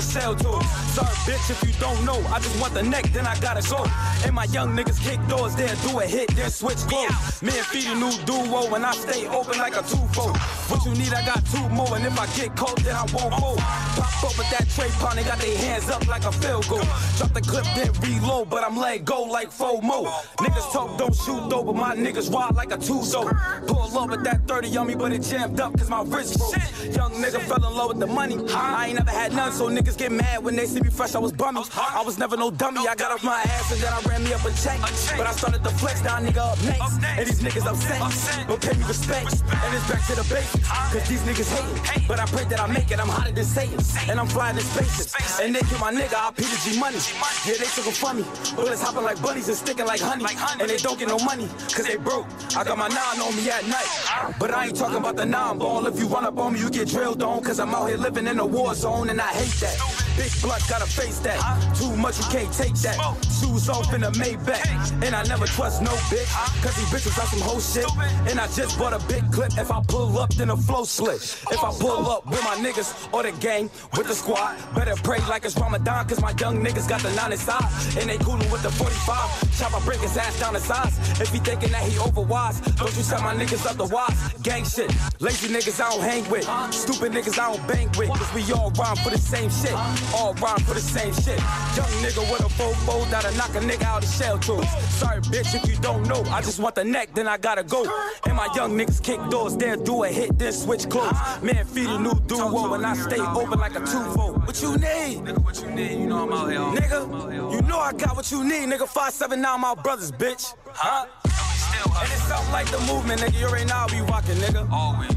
Nigga out his. Sorry, bitch, if you don't know, I just want the neck, then I gotta go. And my young niggas kick doors, they'll do a hit, then switch clothes. Me and Feed a new duo, and I stay open like a two-fold. What you need, I got two more, and if I get caught, then I won't fold. Pop up with that tray pond, they got their hands up like a field goal. Drop the clip, then reload, but I'm let go like FOMO. Niggas talk, don't shoot though, but my niggas ride like a two-so. Pull up with that 30 on me, but it jammed up, cause my wrist broke. Young nigga fell in love with the money. I ain't never had none, so niggas get mad when they see me fresh. I was bummy. I was never no dummy. I got off my ass and then I ran me up a check. But I started to flex, now nigga up next. And these niggas upset, but pay me respect. And it's back to the basics, cause these niggas hate hating. But I pray that I make it, I'm hotter than Satan. And I'm flying in spaceships. And they kill my nigga, I P the G money. Yeah, they took 'em from me. Bullets hopping like bunnies and sticking like honey. And they don't get no money, cause they broke. I got my nine on me at night. But I ain't talking about the nine ball. If you run up on me, you get drilled on. Cause I'm out here living in a war zone and I hate that. Big blood gotta face that. Too much, you can't take that. Shoes off in a Maybach. And I never trust no bitch. Cause these bitches are some whole shit. And I just bought a big clip. If I pull up, then a flow split. If I oh. pull up with my niggas or the gang with the squad, better pray like it's Ramadan. Cause my young niggas got the nine inside. And they coolin' with the 45. Chop, I break his ass down to size. If he thinking that he overwise, don't you tell my niggas up the wise. Gang shit. Lazy niggas I don't hang with. Stupid niggas I don't bang with. Cause we all rhyme for the same shit. All rhyme for the same shit. Young nigga with a fofo that'll knock a nigga out of shell tools. Sorry, bitch, if you don't know. I just want the neck, then I gotta go. And my young niggas kick doors, they'll do a hit, then switch clothes. Man, feed a new duo, and I stay open like a two-fold. What you need? Nigga, what you need? You know I'm out here. Nigga, you know I got what you need, nigga. 579 my brothers, bitch. Huh? And it's something like the movement, nigga. You already know how we rockin', nigga. Always.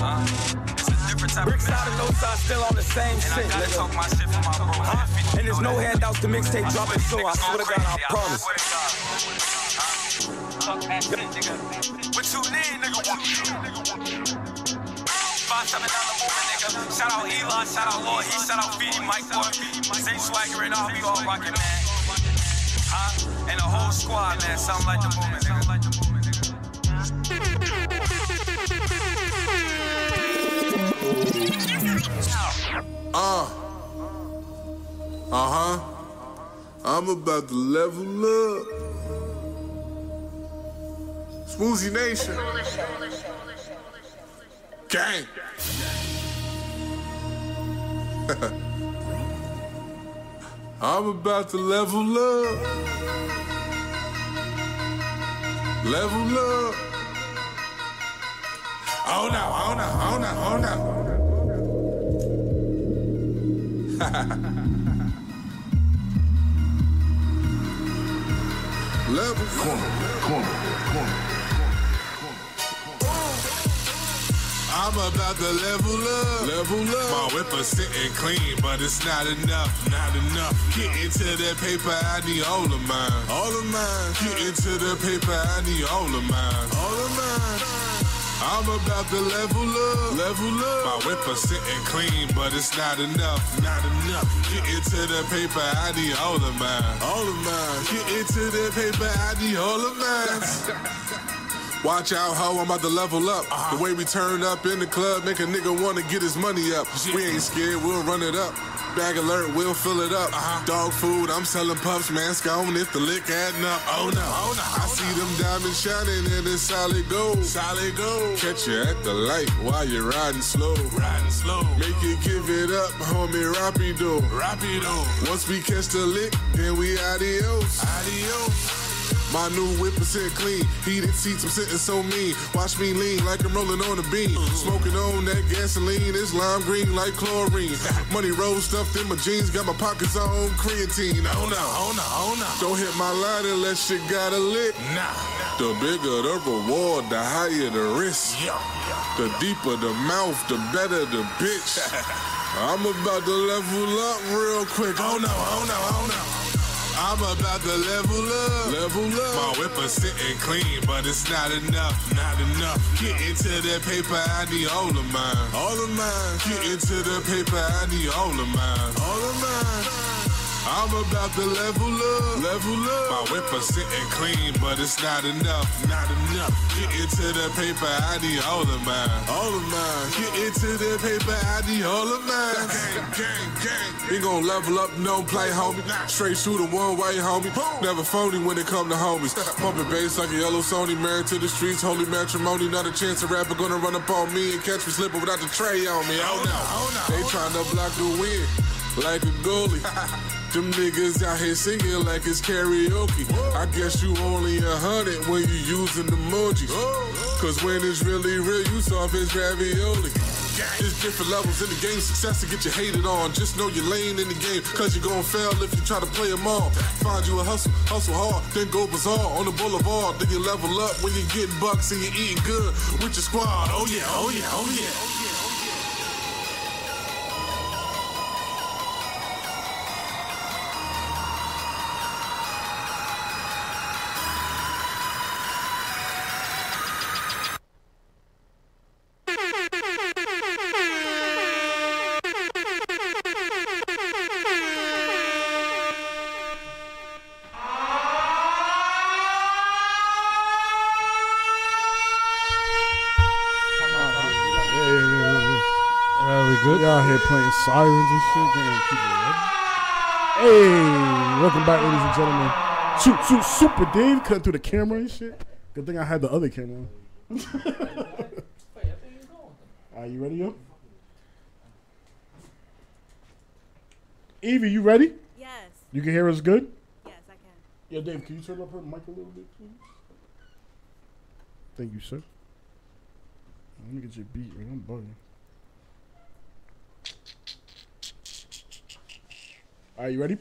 Huh? Different type Bricks out of no side, still on the same and shit, I gotta talk my shit for my bro. Huh? And there's no handouts to mixtape dropping, so I swear to God, I promise. What you need, nigga? What you need? Five seven movement, nigga. Shout out Elon, shout out Lord, he shout out Feedy, Mike Boy. Say swagger and all, we all rockin', man. Huh? And the whole squad, man. Something like the movement, nigga. Uh. Uh huh. I'm about to level up. Smoothie Nation. Gang. I'm about to level up. Level up. Oh no, oh no, oh no, oh no. level corner, corner, corner. I'm about to level up, level up. My whip is sitting clean, but it's not enough, not enough. Get into that paper, I need all of mine, all of mine. Get into the paper, I need all of mine, all of mine. I'm about to level up, level up. My whip is sitting clean, but it's not enough, not enough. Get into the paper, I need all of mine, all of mine. Get into the paper, I need all of mine. Watch out, ho, I'm about to level up. Uh-huh. The way we turn up in the club, make a nigga wanna get his money up. We ain't scared, we'll run it up. Bag alert, we'll fill it up. Uh-huh. Dog food, I'm selling puffs, man. Scone if the lick adding up. Oh, oh no, oh no. I see them diamonds shining and it's solid gold. Solid gold. Catch you at the light while you're riding slow. Riding slow. Make you give it up, homie. Rapido. Rapido. Once we catch the lick, then we adios. Adios. My new whip is in clean. Heated seats, I'm sitting so mean. Watch me lean like I'm rolling on a beam. Smoking on that gasoline, it's lime green like chlorine. Money roll stuffed in my jeans, got my pockets on creatine. Oh no, oh no, oh no. Don't hit my line unless shit got a lick. Nah. The bigger the reward, the higher the risk. The deeper the mouth, the better the bitch. I'm about to level up real quick. Oh no, oh no, oh no. I'm about to level up, level up. My whip is sitting clean, but it's not enough, not enough. Get into that paper, I need all of mine, all of mine. Get into the paper, I need all of mine, all of mine. I'm about to level up, level up. My whip is sitting clean, but it's not enough, not enough. Get into the paper, I need all of mine, all of mine. Get into the paper, I need all of mine. Gang, gang, gang. We gon' level up, no play, homie. Straight shooter, one way, homie. Never phony when it come to homies. Pumping bass like a yellow Sony, married to the streets, holy matrimony. Not a chance a rapper gonna run up on me and catch me slipping without the tray on me. Oh no, oh, they tryna block the win like a goalie. Them niggas out here singing like it's karaoke. I guess you only a hundred when you using emojis. Cause when it's really real, you soft as ravioli. There's different levels in the game. Success to get you hated on. Just know your lane in the game. Cause you're gonna fail if you try to play them all. Find you a hustle, hustle hard, then go bizarre on the boulevard. Then you level up when you're getting bucks and you're eating good with your squad. Oh yeah, oh yeah, oh yeah. Here playing sirens and shit. Getting people ready. Hey, welcome back, ladies and gentlemen. Su- su- Super Dave cutting through the camera and shit. Good thing I had the other camera. Are you ready, yo? Evie, you ready? Yes. You can hear us good? Yes, I can. Yeah, Dave, can you turn up her mic a little bit, please? Thank you, sir. Let me get your beat right. I'm bugging. Are you ready?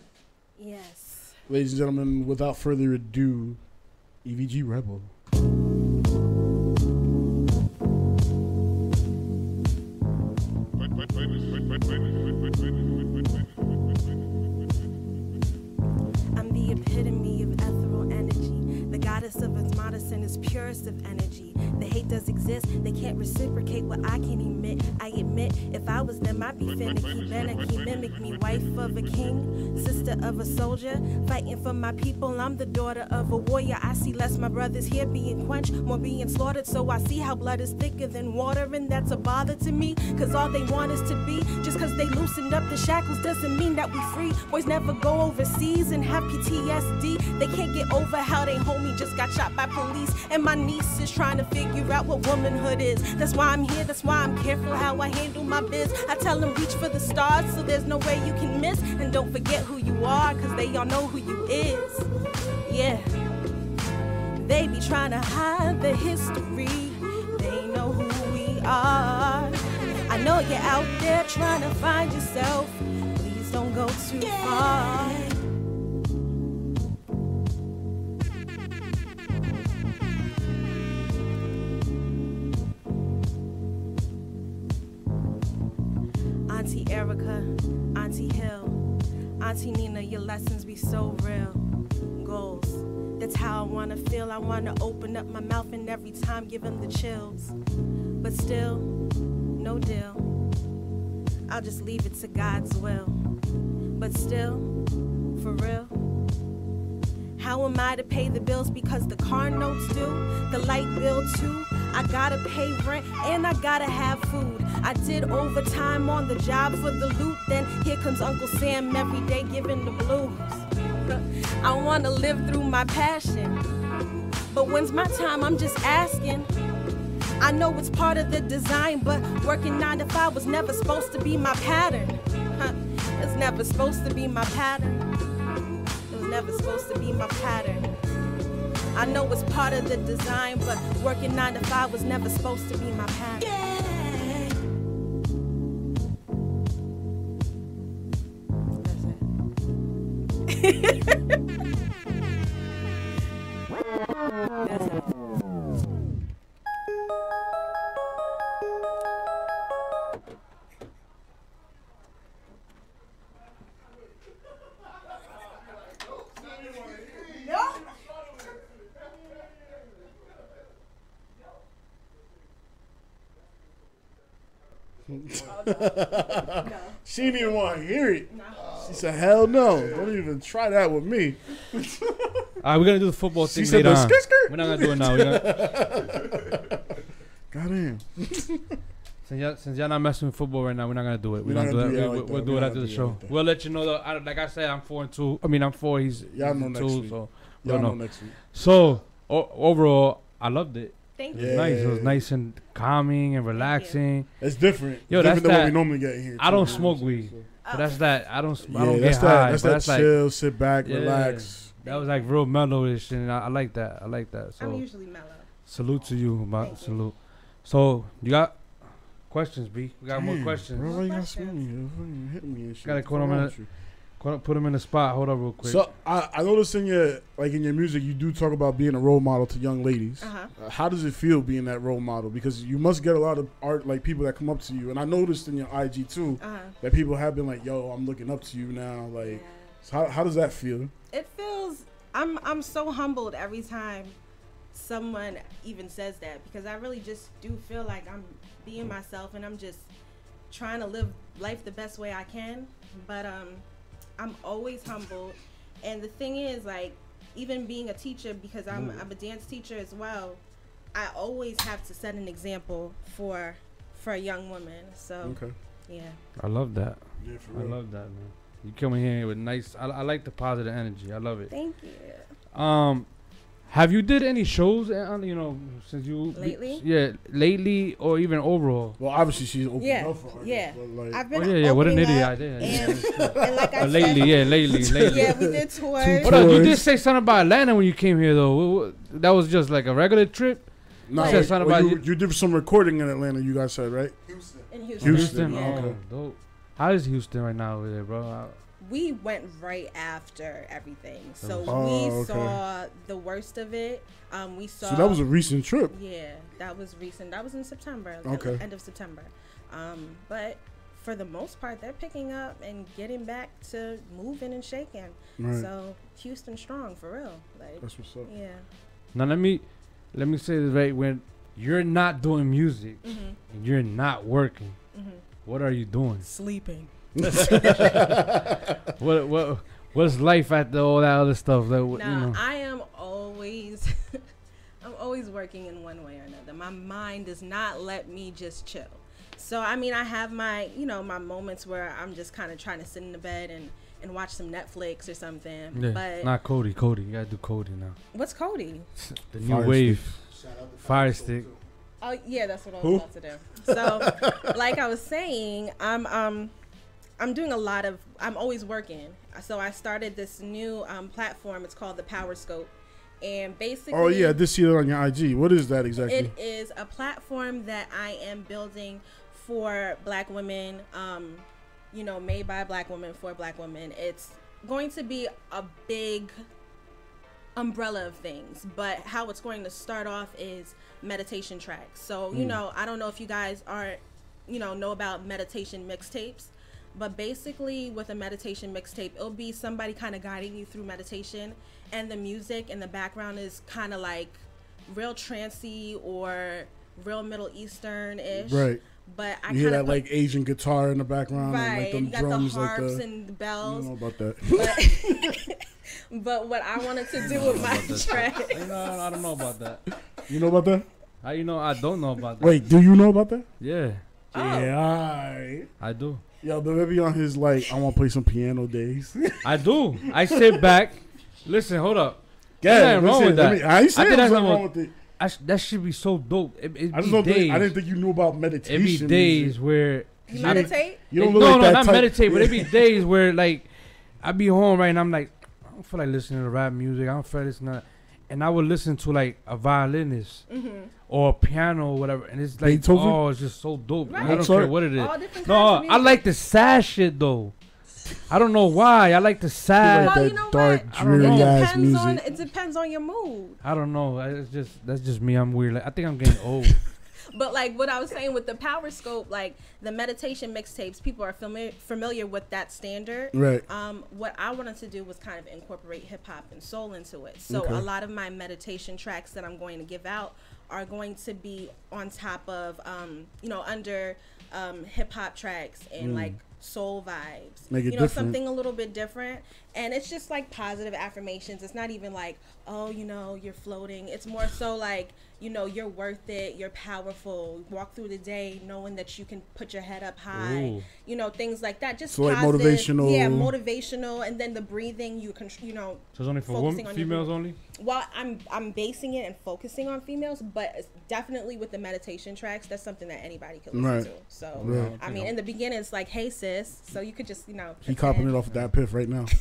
Yes. Ladies and gentlemen, without further ado, EVG Rebel. Purest of energy. The hate does exist, they can't reciprocate what I can emit. I admit, if I was them, I'd be finicky, Bennicky, mimic me. Wife of a king, sister of a soldier, fighting for my people. I'm the daughter of a warrior. I see less my brothers here being quenched, more being slaughtered. So I see how blood is thicker than water, and that's a bother to me. Cause all they want is to be. Just cause they loosened up the shackles doesn't mean that we free. Boys never go overseas and have PTSD. They can't get over how they homie just got shot by police. And my niece is trying to figure out what womanhood is. That's why I'm here, that's why I'm careful how I handle my biz. I tell them reach for the stars so there's no way you can miss. And don't forget who you are, cause they all know who you is. Yeah. They be trying to hide the history. They know who we are. I know you're out there trying to find yourself. Please don't go too far. Auntie Nina, your lessons be so real. Goals, that's how I wanna feel. I wanna open up my mouth and every time give the chills. But still, no deal. I'll just leave it to God's will. But still, for real. How am I to pay the bills because the car notes due, the light bill too? I gotta pay rent and I gotta have food. I did overtime on the job for the loot. Then here comes Uncle Sam every day giving the blues. I wanna live through my passion. But when's my time? I'm just asking. I know it's part of the design, but working nine to five was never supposed to be my pattern. Huh. It's never supposed to be my pattern. It was never supposed to be my pattern. I know it's part of the design, but working nine to five was never supposed to be my pattern. That's she didn't even want to hear it. She said, "Hell no! Don't even try that with me." All right, we're gonna do the football She thing said later on. skirt, skirt. We're not gonna do it now. We're gonna, Goddamn. since y'all, since y'all not messing with football right now, we're not gonna do it. We're, We're gonna not do gonna it. do it We- like we'll do We're it after the do it show. like. We'll let you know. Though, I, like I said, I'm four and two. I mean, I'm four. He's Y'all he's know in next two. week. So Y'all we'll know next week. So o- overall, I loved it. Thank It you. was nice. It was nice and calming and relaxing. It's different. Yo, It's that's different than what we normally get here, I don't smoke weed, saying? but oh. that's that. I don't. s- Yeah, I don't that's get that- high. that's but that that's like chill, sit back, Yeah. relax. That was like real mellowish, and I, I like that. I like that. So I'm usually mellow. salute to you, my salute. So you got questions, B? We got more questions. Bro, why you gotta spin me? You fucking hit me and shit. Gotta What's put him wrong in. with you? A, put- put him in the spot. Hold up, real quick. So I, I noticed in your like in your music, you do talk about being a role model to young ladies. Uh-huh. Uh, how does it feel being that role model? Because you must get a lot of art like people that come up to you, and I noticed in your IG too Uh-huh. that people have been like, "Yo, I'm looking up to you now." Like, so how how does that feel? It feels I'm I'm so humbled every time someone even says that because I really just do feel like I'm being myself and I'm just trying to live life the best way I can. But um I'm always humbled. And the thing is like even being a teacher because I'm Mm. I'm a dance teacher as well, I always have to set an example for for a young woman. So Okay. yeah. I love that. Yeah, for I real. love that, man. You coming here with nice. I, I like the positive energy. I love it. Thank you. Um, have you did any shows? uh, You know, since you be- Lately? yeah, lately or even overall. Well, obviously she's open Yeah, up for artists, yeah. but like, I've Oh been yeah, yeah. What an opening idiot up I did. and- Yeah. and like I But lately, said- yeah, lately, lately. Yeah, we did tours. Hold on, you did say something about Atlanta when you came here though. Wha- wha- That was just like a regular trip. no, You said like, something well, about you, you did some recording in Atlanta. You guys said right? in Oh, Houston. Houston. Yeah. okay. Oh, dope. How is Houston right now over there, bro? I- We went right after everything, so Oh, we okay. saw the worst of it. Um, we saw. So that was a recent trip. Yeah, that was recent. That was in September. Okay. End of September. Um, but for the most part, they're picking up and getting back to moving and shaking. Right. So Houston strong for real. Like That's what's up. Yeah. Now let me let me say this right when you're not doing music Mhm. and you're not working, Mhm. what are you doing? Sleeping. what what what's life after all that other stuff? Like, what- No, you know. I am always, I'm always working in one way or another. My mind does not let me just chill. So I mean, I have my, you know, my moments where I'm just kind of trying to sit in the bed and and watch some Netflix or something. yeah, But not Kodi. Kodi, you gotta do Kodi now. what's Kodi? The new Fire wave, fire stick. Oh yeah, that's what I was Who? about to do. So, like I was saying, I'm um, I'm doing a lot of. I'm always working. So I started this new um, platform. It's called the Power Scope, and basically, Oh yeah, this year on your IG. What is that exactly? it is a platform that I am building for Black women. Um, you know, made by Black women for Black women. It's going to be a big umbrella of things, but how it's going to start off is meditation tracks. So, you Mm. know, I don't know if you guys are, you know, know about meditation mixtapes, but basically with a meditation mixtape, it'll be somebody kind of guiding you through meditation, and the music in the background is kind of like real trancy or real Middle Eastern ish. Right. But I you hear kind of that like Asian guitar in the background, and Right, like them you got drums, the like harps the. and the bells. You know about that? But, but what I wanted to do with my track. You know, I don't know about that. You know about that? How you know I don't know about that? Wait, do you know about that? Yeah. Oh. Yeah, alright. I do. Yo, but maybe on his like, I want to play some piano days. I do. I sit back. Listen, hold up. Yeah, There's nothing wrong with that. let me- I ain't saying think there's that's nothing wrong with it. I sh- that should be so dope. It, it'd I just be don't days. think I didn't think you knew about It'd meditation. be days where You meditate? You don't no, look like no, that not type- meditate, but it'd be days where like I'd be home right and I'm like, I don't feel like listening to rap music. I don't feel like listening to and I would listen to like a violinist Mhm. or a piano or whatever, and it's like, Beethoven? oh, it's just so dope. Right. I don't Mozart? care what it is. No, I like the sad shit though. I don't know why. I like the sad. like Well, that you know dark, I don't dreary know. ass Depends on music. it depends on your mood. I don't know. I- It's just that's just me. I'm weird. Like I think I'm getting old. But like what I was saying with the Power Scope, like the meditation mixtapes, people are familiar familiar with that standard. Right. Um, what I wanted to do was kind of incorporate hip hop and soul into it. So Okay. a lot of my meditation tracks that I'm going to give out are going to be on top of, um, you know, under um, hip hop tracks and Mm. like soul vibes. Make it you know, different. something a little bit different. And it's just like positive affirmations. It's not even like, oh, you know, you're floating. It's more so like, you know, you're worth it. You're powerful. Walk through the day knowing that you can put your head up high. Ooh. You know, things like that. Just So, like, motivational- Yeah, motivational. And then the breathing, you can, you know, So it's only for focusing women, on females only. Well, I'm I'm basing it and focusing on females, but definitely with the meditation tracks, that's something that anybody can listen Right. to. So Right. I mean, in the beginning, it's like, "Hey sis," so you could just you know. He copping it off of that piff right now.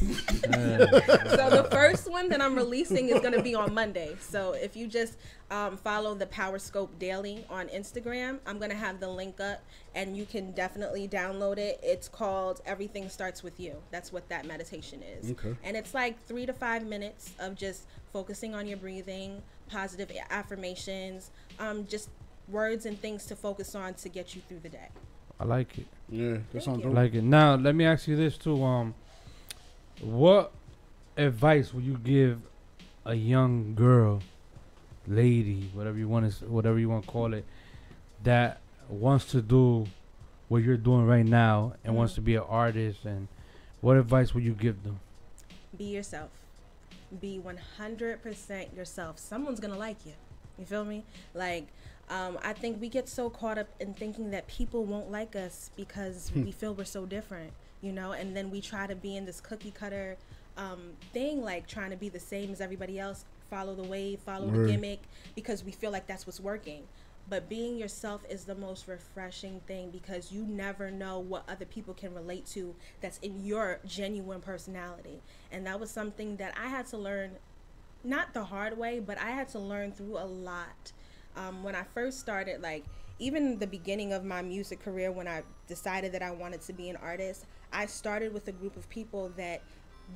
so the first one that I'm releasing is going to be on Monday. So if you just um, follow the Power Scope Daily on Instagram, I'm going to have the link up, and you can definitely download it. It's called Everything Starts with You. That's what that meditation is. Okay. And it's like three to five minutes of just focusing on your breathing, positive affirmations, um, just words and things to focus on to get you through the day. I like it. Yeah, that sounds I dope. like it. Now let me ask you this too. Um, what advice would you give a young girl, lady, whatever you want to, whatever you want to call it, that wants to do what you're doing right now and wants to be an artist? And what advice would you give them? be yourself be 100% yourself someone's gonna like you you feel me like um, i think we get so caught up in thinking that people won't like us because we feel we're so different you know and then we try to be in this cookie cutter um, thing like trying to be the same as everybody else follow the wave follow Word. the gimmick because we feel like that's what's working. But being yourself is the most refreshing thing because you never know what other people can relate to that's in your genuine personality. And that was something that i had to learn not the hard way but i had to learn through a lot. Um, when i first started like even the beginning of my music career when i decided that i wanted to be an artist i started with a group of people that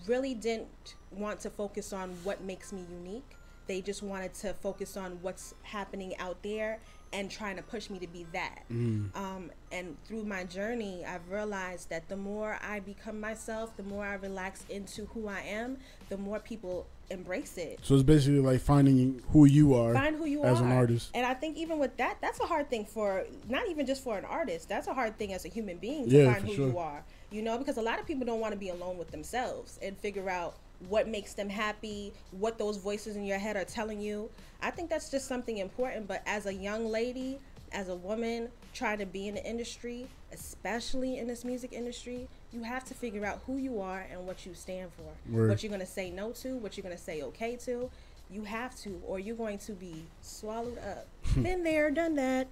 really didn't want to focus on what makes me unique they just wanted to focus on what's happening out there and trying to push me to be that. Mm. Um, and through my journey, I've realized that the more I become myself, the more I relax into who I am, the more people embrace it. So it's basically like finding who you are Find who you as are an artist. And I think even with that, that's a hard thing for not even just for an artist. That's a hard thing as a human being to Yeah, find who sure. you are. You know, because a lot of people don't want to be alone with themselves and figure out what makes them happy, what those voices in your head are telling you. I think that's just something important. But as a young lady, as a woman trying to be in the industry, especially in this music industry, you have to figure out who you are and what you stand for. Word. What you're going to say no to, what you're going to say okay to. You have to, or you're going to be swallowed up. Hmm. Been there, done that.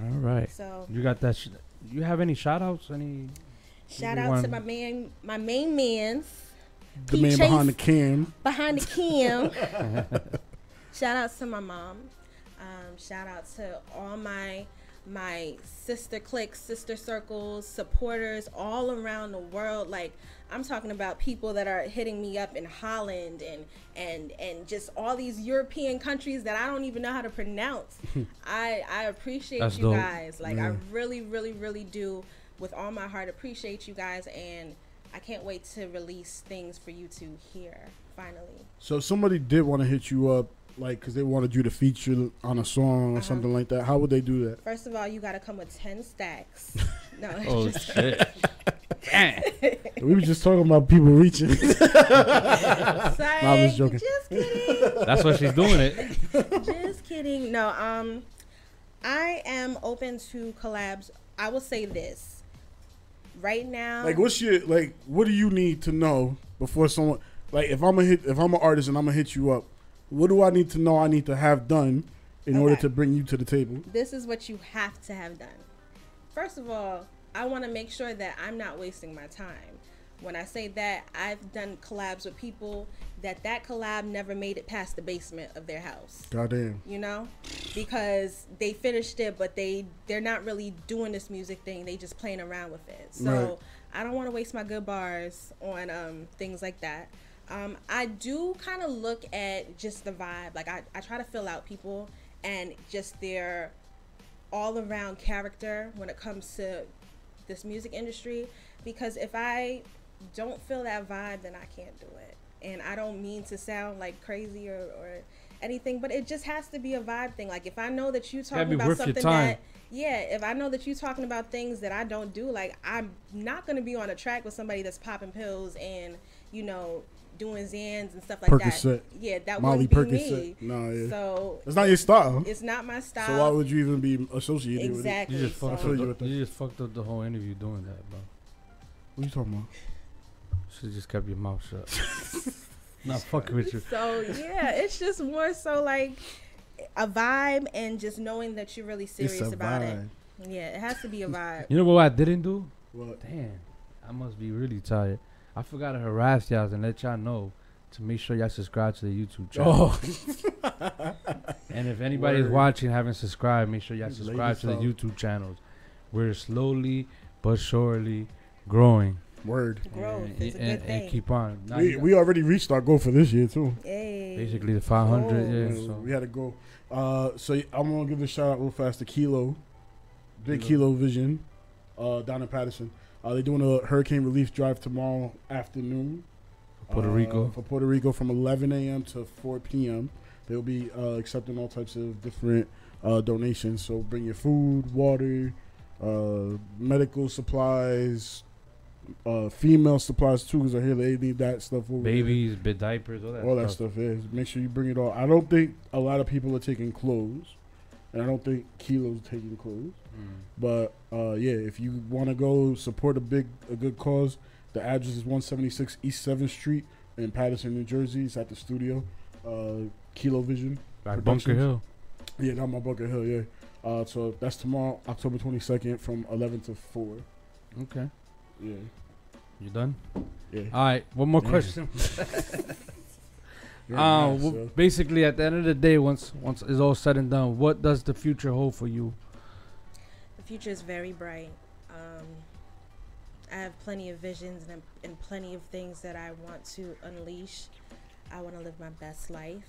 All right. So- you got that. Sh- you have any shout outs? Any? Shout maybe out to my man, my main man's The P. man behind the Chase cam. Behind the cam. shout out to my mom. Um, shout out to all my my sister cliques, sister circles, supporters all around the world. Like I'm talking about people that are hitting me up in Holland and and and just all these European countries that I don't even know how to pronounce. I I appreciate That's you dope. guys. Like I really really really do with all my heart appreciate you guys and I can't wait to release things for you to hear finally. So if somebody did want to hit you up, like, because they wanted you to feature on a song or Uh-huh. something like that, how would they do that? First of all, you got to come with 10 stacks. No, Oh, just shit. we were just talking about people reaching. Sorry, Nah, I was joking. Just kidding. That's why she's doing it. just kidding. No, um, I am open to collabs. I will say this. Right now, Like, what's your like? What do you need to know before someone? Like, if I'm a hit, if I'm an artist and I'm gonna hit you up, what do I need to know? I need to have done in order to bring you to the table. this is what you have to have done. First of all, I want to make sure that I'm not wasting my time. When I say that, I've done collabs with people that that collab never made it past the basement of their house. Goddamn. You know, because they finished it, but they they're not really doing this music thing. They just playing around with it. So Right. I don't want to waste my good bars on um, things like that. Um, I do kind of look at just the vibe. Like I, I try to fill out people and just their all around character when it comes to this music industry. Because if I don't feel that vibe, then I can't do it. And I don't mean to sound like crazy or, or anything, but it just has to be a vibe thing. Like if I know that you talking about something time. that yeah, if I know that you talking about things that I don't do, like I'm not gonna be on a track with somebody that's popping pills and you know doing Xans and stuff like Percocet. that. Yeah, that Molly wouldn't be Percocet. me. Nah, yeah. So It's not your style. It's not my style. So why would you even be associated Exactly. You just so- fucked I feel you with The, that. you just fucked up the whole interview doing that, bro. What are you talking about? Should just kept your mouth shut. Not fucking with you. So yeah, it's just more so like a vibe and just knowing that you're really serious about vibe. it. Yeah, it has to be a vibe. You know what I didn't do? What? Damn, I must be really tired. I forgot to harass y'all and let y'all know to make sure y'all subscribe to the YouTube channel. Oh. and if anybody's Word. watching haven't subscribed, make sure y'all subscribe to the. YouTube channels. We're slowly but surely growing. Word. Growth and, is a and- good and thing. keep on. Now We, we already reached our goal for this year too. Hey. basically the 500. Yeah. Yeah, So we had to go. Uh, so I'm gonna give a shout out real fast to Kilo, Big Kilo, Vision, uh, down in Paterson. Uh, they're doing a hurricane relief drive tomorrow afternoon. Puerto uh, Rico. For Puerto Rico from 11 a.m. to 4 p.m. They'll be uh, accepting all types of different uh, donations. So bring your food, water, uh, medical supplies, uh, female supplies too, because I hear they need that stuff over there babies, bit diapers, all that. all that stuff. stuff is. Make sure you bring it all. I don't think a lot of people are taking clothes, and I don't think Kilo's taking clothes. Mm. But uh, yeah, if you want to go support a big, a good cause, the address is 176 East Seventh Street in Paterson, New Jersey. It's at the studio, uh, Kilo Vision. Bunker Hill. Yeah, not my Bunker Hill. Yeah. Uh, so that's tomorrow, October 22nd, from 11 to 4. Okay. Yeah. You done? Yeah. All right. One more Yeah. question. You're um, nice, well, yo. basically, at the end of the day, once once it's all said and done, what does the future hold for you? The future is very bright. Um, I have plenty of visions and, and plenty of things that I want to unleash. I want to live my best life.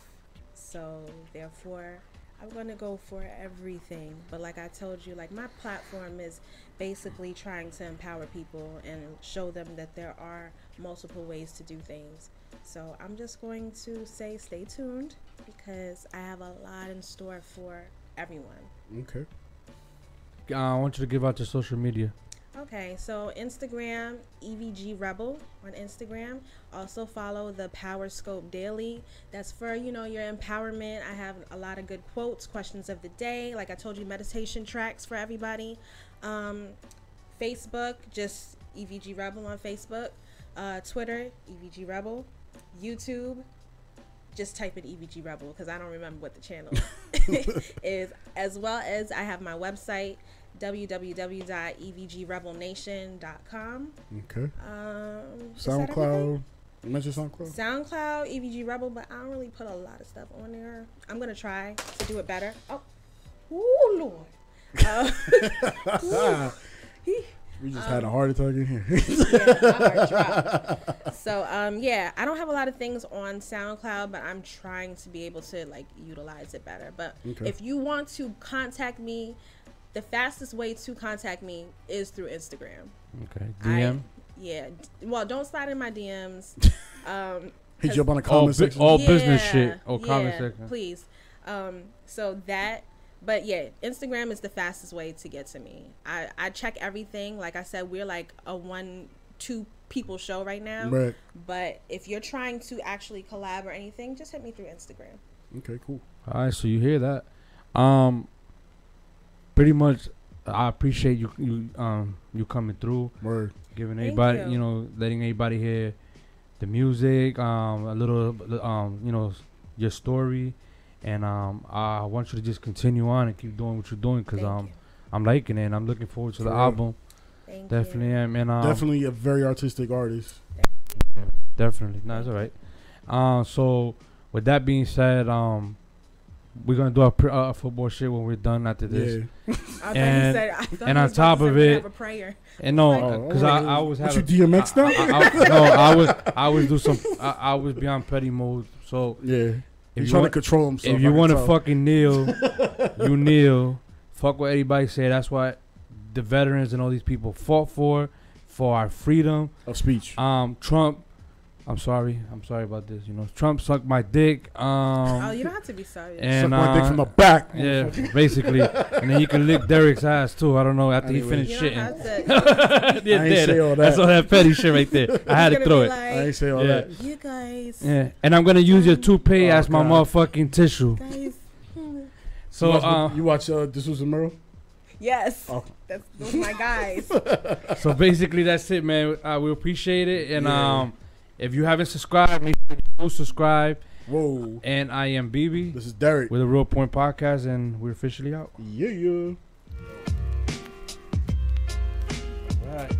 So, therefore, I'm to go for everything. But, like I told you, like my platform is basically trying to empower people and show them that there are multiple ways to do things. So I'm just going to say stay tuned because I have a lot in store for everyone. Okay. Uh, I want you to give out your social media. Okay, so Instagram, EVG Rebel on Instagram. Also follow the Power Scope Daily. That's for, you know, your empowerment. I have a lot of good quotes, questions of the day. Like I told you, meditation tracks for everybody. Um, Facebook, just EVG Rebel on Facebook. Uh, Twitter, EVG Rebel. YouTube, just type in EVG Rebel because I don't remember what the channel is. As well as I have my website, www.evgrebelnation.com. Okay. Um, SoundCloud. You mentioned SoundCloud. SoundCloud, EVG Rebel, but I don't really put a lot of stuff on there. I'm gonna try to do it better. Oh, ooh, Lord. Uh, we just had a heart attack in here. yeah, my heart dropped. So um, yeah, I don't have a lot of things on SoundCloud, but I'm trying to be able to like utilize it better. But Okay. if you want to contact me, the fastest way to contact me is through Instagram. Okay. I- DM. yeah. Well, don't slide in my DMs. Um, Hit 'cause- you up on the All, comment bu- section. all business shit. Oh, comment section. Please. Um, so that, but yeah, Instagram is the fastest way to get to me. I, I check everything. Like I said, we're like a one, two people show right now. Right. But if you're trying to actually collab or anything, just hit me through Instagram. Okay, cool. All right, so you hear that? Um, pretty much, I appreciate you you um you coming through, Word. giving Thank everybody you. you. know letting everybody hear the music, um a little um you know your story, and um I want you to just continue on and keep doing what you're doing because Thank um you. I'm liking it and I'm looking forward to the real. album. Thank Definitely you. am, and um, Definitely a very artistic artist. Definitely. No, it's all right. Um, so with that being said, um, we're gonna do our pr- uh, football shit when we're done after this. Yeah. I thought And- he said, I thought and on top to of it- have a prayer. And no, Oh, because alright. I, I was What having you DMX now? I, I, no, I was I always do some. I, I was beyond petty mode. So Yeah. if He's you trying want, to control himself. if you want to fucking kneel, you kneel. Fuck what anybody say. That's what the veterans and all these people fought for, for our freedom. of speech. Um, Trump. I'm sorry. I'm sorry about this. You know, Trump sucked my dick. Um, oh, you don't have to be sorry. and Suck my dick uh, from the back. Yeah, basically, and then he can lick Derek's ass too. I don't know after Anyway. he you finished don't shitting. have to. yeah, I ain't say all that. That's all that petty shit right there. I had to throw it. like, I ain't say all Yeah. that. You guys. Yeah, and I'm gonna use your toupee Oh, as my motherfucking tissue. Guys. So, you watch, uh, you watch uh, This Was a Mirror? Yes. Oh. That's those my guys. so basically that's it, man. Uh, we appreciate it, and Yeah. um, if you haven't subscribed, make sure you go subscribe. Whoa. And I am BB This is Derek. with a Real Point Podcast, and we're officially out. Yeah, yeah. All right.